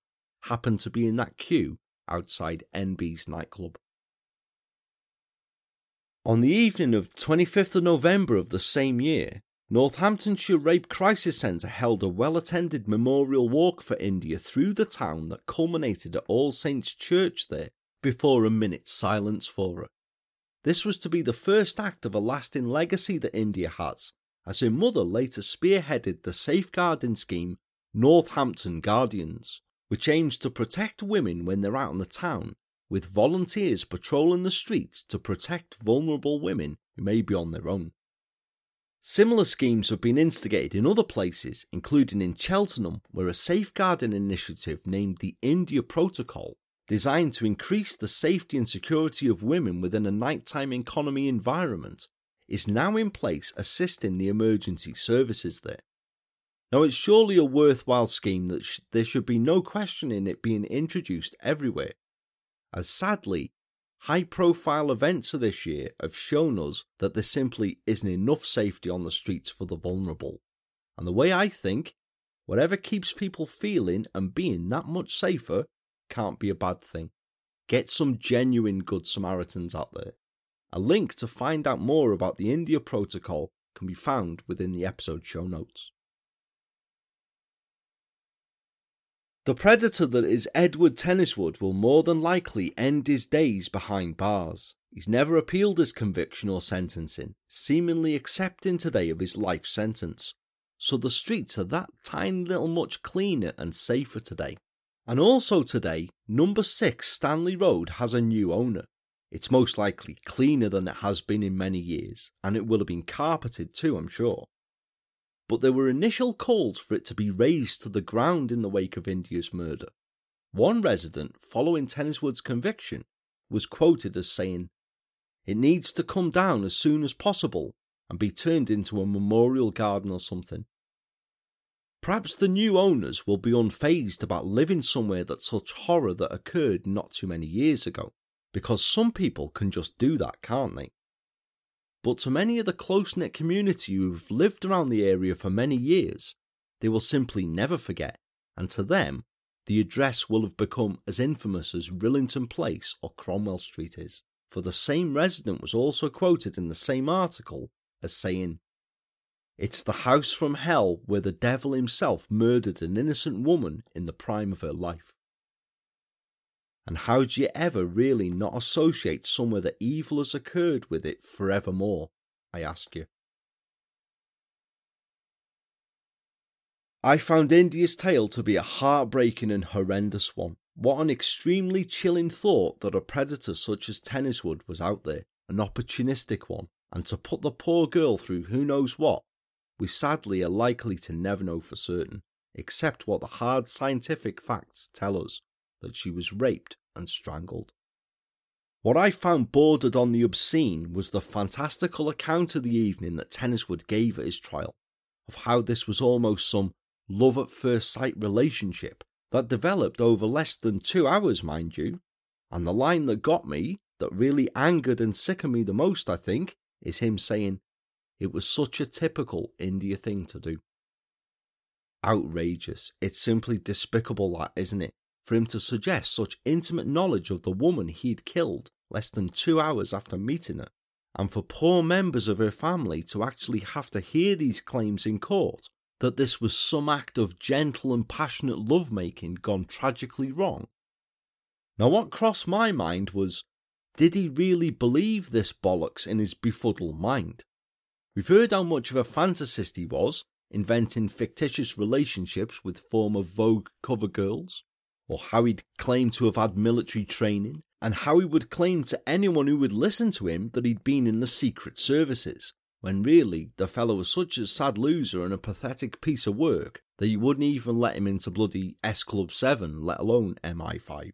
happened to be in that queue outside NB's nightclub. On the evening of 25th of November of the same year, Northamptonshire Rape Crisis Centre held a well attended memorial walk for India through the town that culminated at All Saints Church there before a minute's silence for her. This was to be the first act of a lasting legacy that India has, as her mother later spearheaded the safeguarding scheme Northampton Guardians, which aims to protect women when they're out in the town, with volunteers patrolling the streets to protect vulnerable women who may be on their own. Similar schemes have been instigated in other places, including in Cheltenham, where a safeguarding initiative named the India Protocol, designed to increase the safety and security of women within a nighttime economy environment, is now in place assisting the emergency services there. Now, it's surely a worthwhile scheme that sh- there should be no question in it being introduced everywhere, as sadly, High profile events of this year have shown us that there simply isn't enough safety on the streets for the vulnerable. And the way I think, whatever keeps people feeling and being that much safer can't be a bad thing. Get some genuine Good Samaritans out there. A link to find out more about the India Protocol can be found within the episode show notes. The predator that is Edward Tenniswood will more than likely end his days behind bars. He's never appealed his conviction or sentencing, seemingly accepting today of his life sentence. So the streets are that tiny little much cleaner and safer today. And also today, number 6 Stanley Road has a new owner. It's most likely cleaner than it has been in many years, and it will have been carpeted too, I'm sure but there were initial calls for it to be razed to the ground in the wake of India's murder. One resident, following Tenniswood's conviction, was quoted as saying, It needs to come down as soon as possible and be turned into a memorial garden or something. Perhaps the new owners will be unfazed about living somewhere that such horror that occurred not too many years ago, because some people can just do that, can't they? But to many of the close knit community who've lived around the area for many years, they will simply never forget, and to them, the address will have become as infamous as Rillington Place or Cromwell Street is. For the same resident was also quoted in the same article as saying, It's the house from hell where the devil himself murdered an innocent woman in the prime of her life. And how do you ever really not associate somewhere that evil has occurred with it forevermore? I ask you. I found India's tale to be a heartbreaking and horrendous one. What an extremely chilling thought that a predator such as Tenniswood was out there, an opportunistic one, and to put the poor girl through who knows what, we sadly are likely to never know for certain, except what the hard scientific facts tell us that she was raped and strangled. What I found bordered on the obscene was the fantastical account of the evening that Tenniswood gave at his trial, of how this was almost some love at first sight relationship that developed over less than two hours, mind you. And the line that got me, that really angered and sickened me the most, I think, is him saying, It was such a typical India thing to do. Outrageous. It's simply despicable, that, isn't it? For him to suggest such intimate knowledge of the woman he'd killed less than two hours after meeting her, and for poor members of her family to actually have to hear these claims in court that this was some act of gentle and passionate lovemaking gone tragically wrong. Now, what crossed my mind was did he really believe this bollocks in his befuddled mind? We've heard how much of a fantasist he was, inventing fictitious relationships with former Vogue cover girls, or how he'd claim to have had military training, and how he would claim to anyone who would listen to him that he'd been in the secret services, when really the fellow was such a sad loser and a pathetic piece of work that you wouldn't even let him into bloody S Club 7, let alone MI5.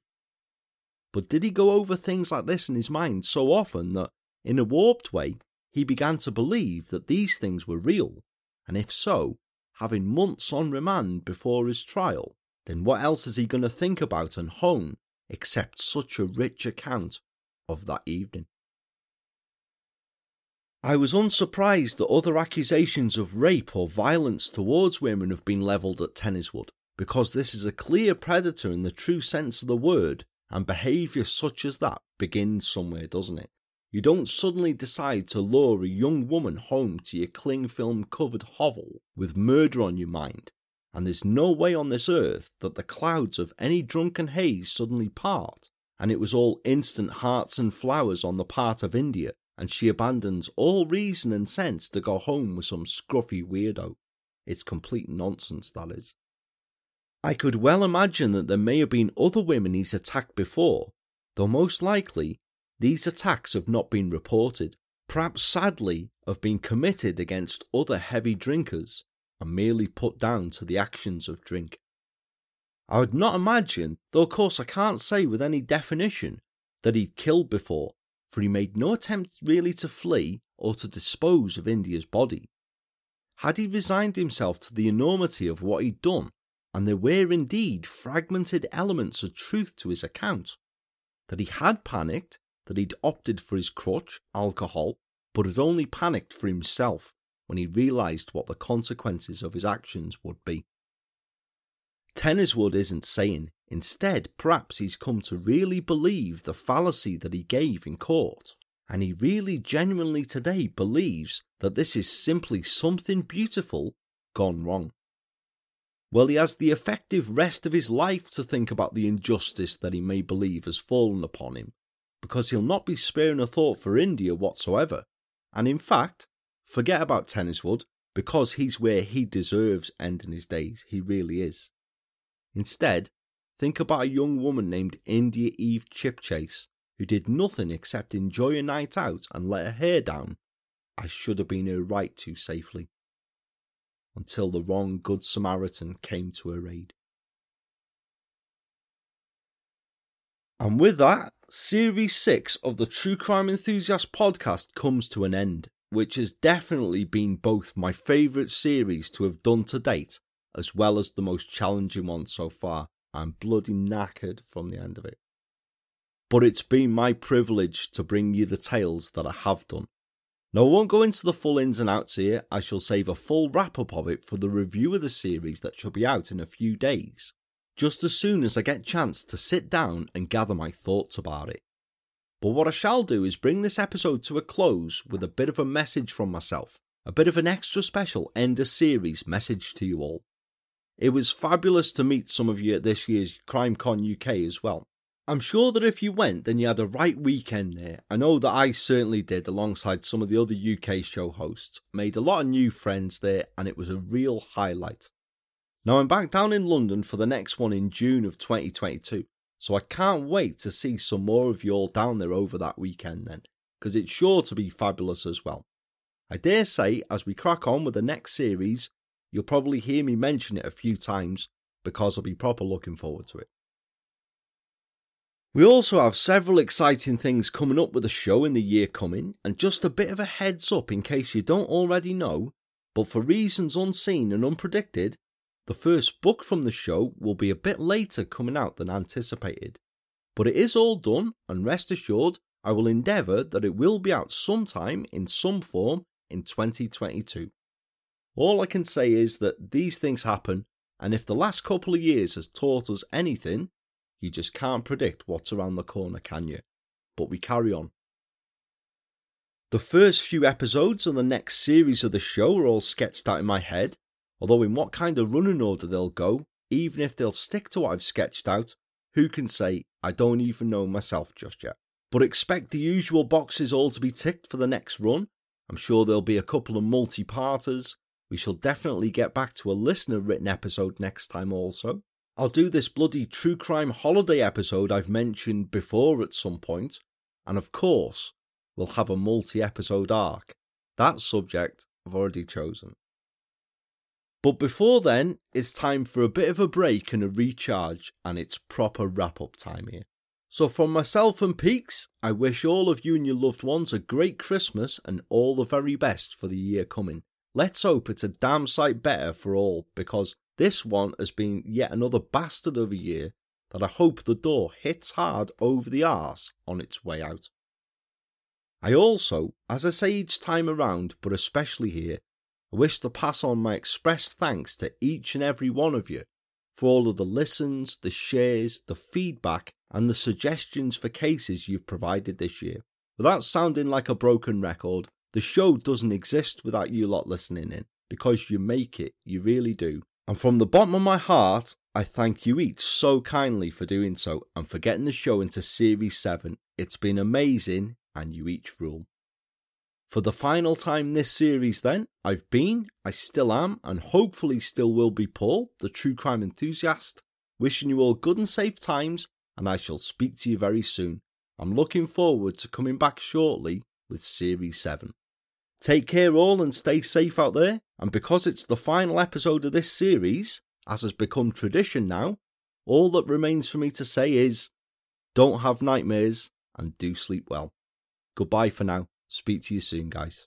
But did he go over things like this in his mind so often that, in a warped way, he began to believe that these things were real, and if so, having months on remand before his trial, then what else is he going to think about and hone except such a rich account of that evening? I was unsurprised that other accusations of rape or violence towards women have been levelled at Tenniswood, because this is a clear predator in the true sense of the word, and behaviour such as that begins somewhere, doesn't it? You don't suddenly decide to lure a young woman home to your cling film covered hovel with murder on your mind, and there's no way on this earth that the clouds of any drunken haze suddenly part, and it was all instant hearts and flowers on the part of India, and she abandons all reason and sense to go home with some scruffy weirdo. It's complete nonsense, that is. I could well imagine that there may have been other women he's attacked before, though most likely these attacks have not been reported, perhaps sadly have been committed against other heavy drinkers and merely put down to the actions of drink. I would not imagine, though of course I can't say with any definition, that he'd killed before, for he made no attempt really to flee or to dispose of India's body. Had he resigned himself to the enormity of what he'd done, and there were indeed fragmented elements of truth to his account, that he had panicked that he'd opted for his crutch, alcohol, but had only panicked for himself when he realised what the consequences of his actions would be. Tenniswood isn't saying, instead, perhaps he's come to really believe the fallacy that he gave in court, and he really genuinely today believes that this is simply something beautiful gone wrong. Well, he has the effective rest of his life to think about the injustice that he may believe has fallen upon him because he'll not be sparing a thought for India whatsoever. And in fact, forget about Tenniswood because he's where he deserves ending his days. He really is. Instead, think about a young woman named India Eve Chipchase who did nothing except enjoy a night out and let her hair down, as should have been her right to safely, until the wrong Good Samaritan came to her aid. And with that, Series 6 of the True Crime Enthusiast podcast comes to an end, which has definitely been both my favourite series to have done to date, as well as the most challenging one so far. I'm bloody knackered from the end of it. But it's been my privilege to bring you the tales that I have done. Now, I won't go into the full ins and outs here, I shall save a full wrap up of it for the review of the series that shall be out in a few days just as soon as I get chance to sit down and gather my thoughts about it. But what I shall do is bring this episode to a close with a bit of a message from myself, a bit of an extra special end of series message to you all. It was fabulous to meet some of you at this year's CrimeCon UK as well. I'm sure that if you went, then you had a right weekend there. I know that I certainly did, alongside some of the other UK show hosts. Made a lot of new friends there, and it was a real highlight. Now I'm back down in London for the next one in June of 2022, so I can't wait to see some more of you all down there over that weekend then, because it's sure to be fabulous as well. I dare say, as we crack on with the next series, you'll probably hear me mention it a few times because I'll be proper looking forward to it. We also have several exciting things coming up with the show in the year coming, and just a bit of a heads up in case you don't already know, but for reasons unseen and unpredicted, the first book from the show will be a bit later coming out than anticipated. But it is all done, and rest assured, I will endeavour that it will be out sometime in some form in 2022. All I can say is that these things happen, and if the last couple of years has taught us anything, you just can't predict what's around the corner, can you? But we carry on. The first few episodes of the next series of the show are all sketched out in my head, Although in what kind of running order they'll go, even if they'll stick to what I've sketched out, who can say I don't even know myself just yet. But expect the usual boxes all to be ticked for the next run. I'm sure there'll be a couple of multi parters. We shall definitely get back to a listener written episode next time also. I'll do this bloody true crime holiday episode I've mentioned before at some point, and of course, we'll have a multi episode arc. That subject I've already chosen. But before then, it's time for a bit of a break and a recharge, and it's proper wrap up time here. So, from myself and Peaks, I wish all of you and your loved ones a great Christmas and all the very best for the year coming. Let's hope it's a damn sight better for all because this one has been yet another bastard of a year that I hope the door hits hard over the arse on its way out. I also, as I say each time around, but especially here, I wish to pass on my expressed thanks to each and every one of you for all of the listens, the shares, the feedback, and the suggestions for cases you've provided this year. Without sounding like a broken record, the show doesn't exist without you lot listening in, because you make it, you really do. And from the bottom of my heart, I thank you each so kindly for doing so and for getting the show into Series 7. It's been amazing, and you each rule. For the final time this series, then, I've been, I still am, and hopefully still will be Paul, the true crime enthusiast, wishing you all good and safe times, and I shall speak to you very soon. I'm looking forward to coming back shortly with Series 7. Take care, all, and stay safe out there. And because it's the final episode of this series, as has become tradition now, all that remains for me to say is don't have nightmares and do sleep well. Goodbye for now. Speak to you soon, guys.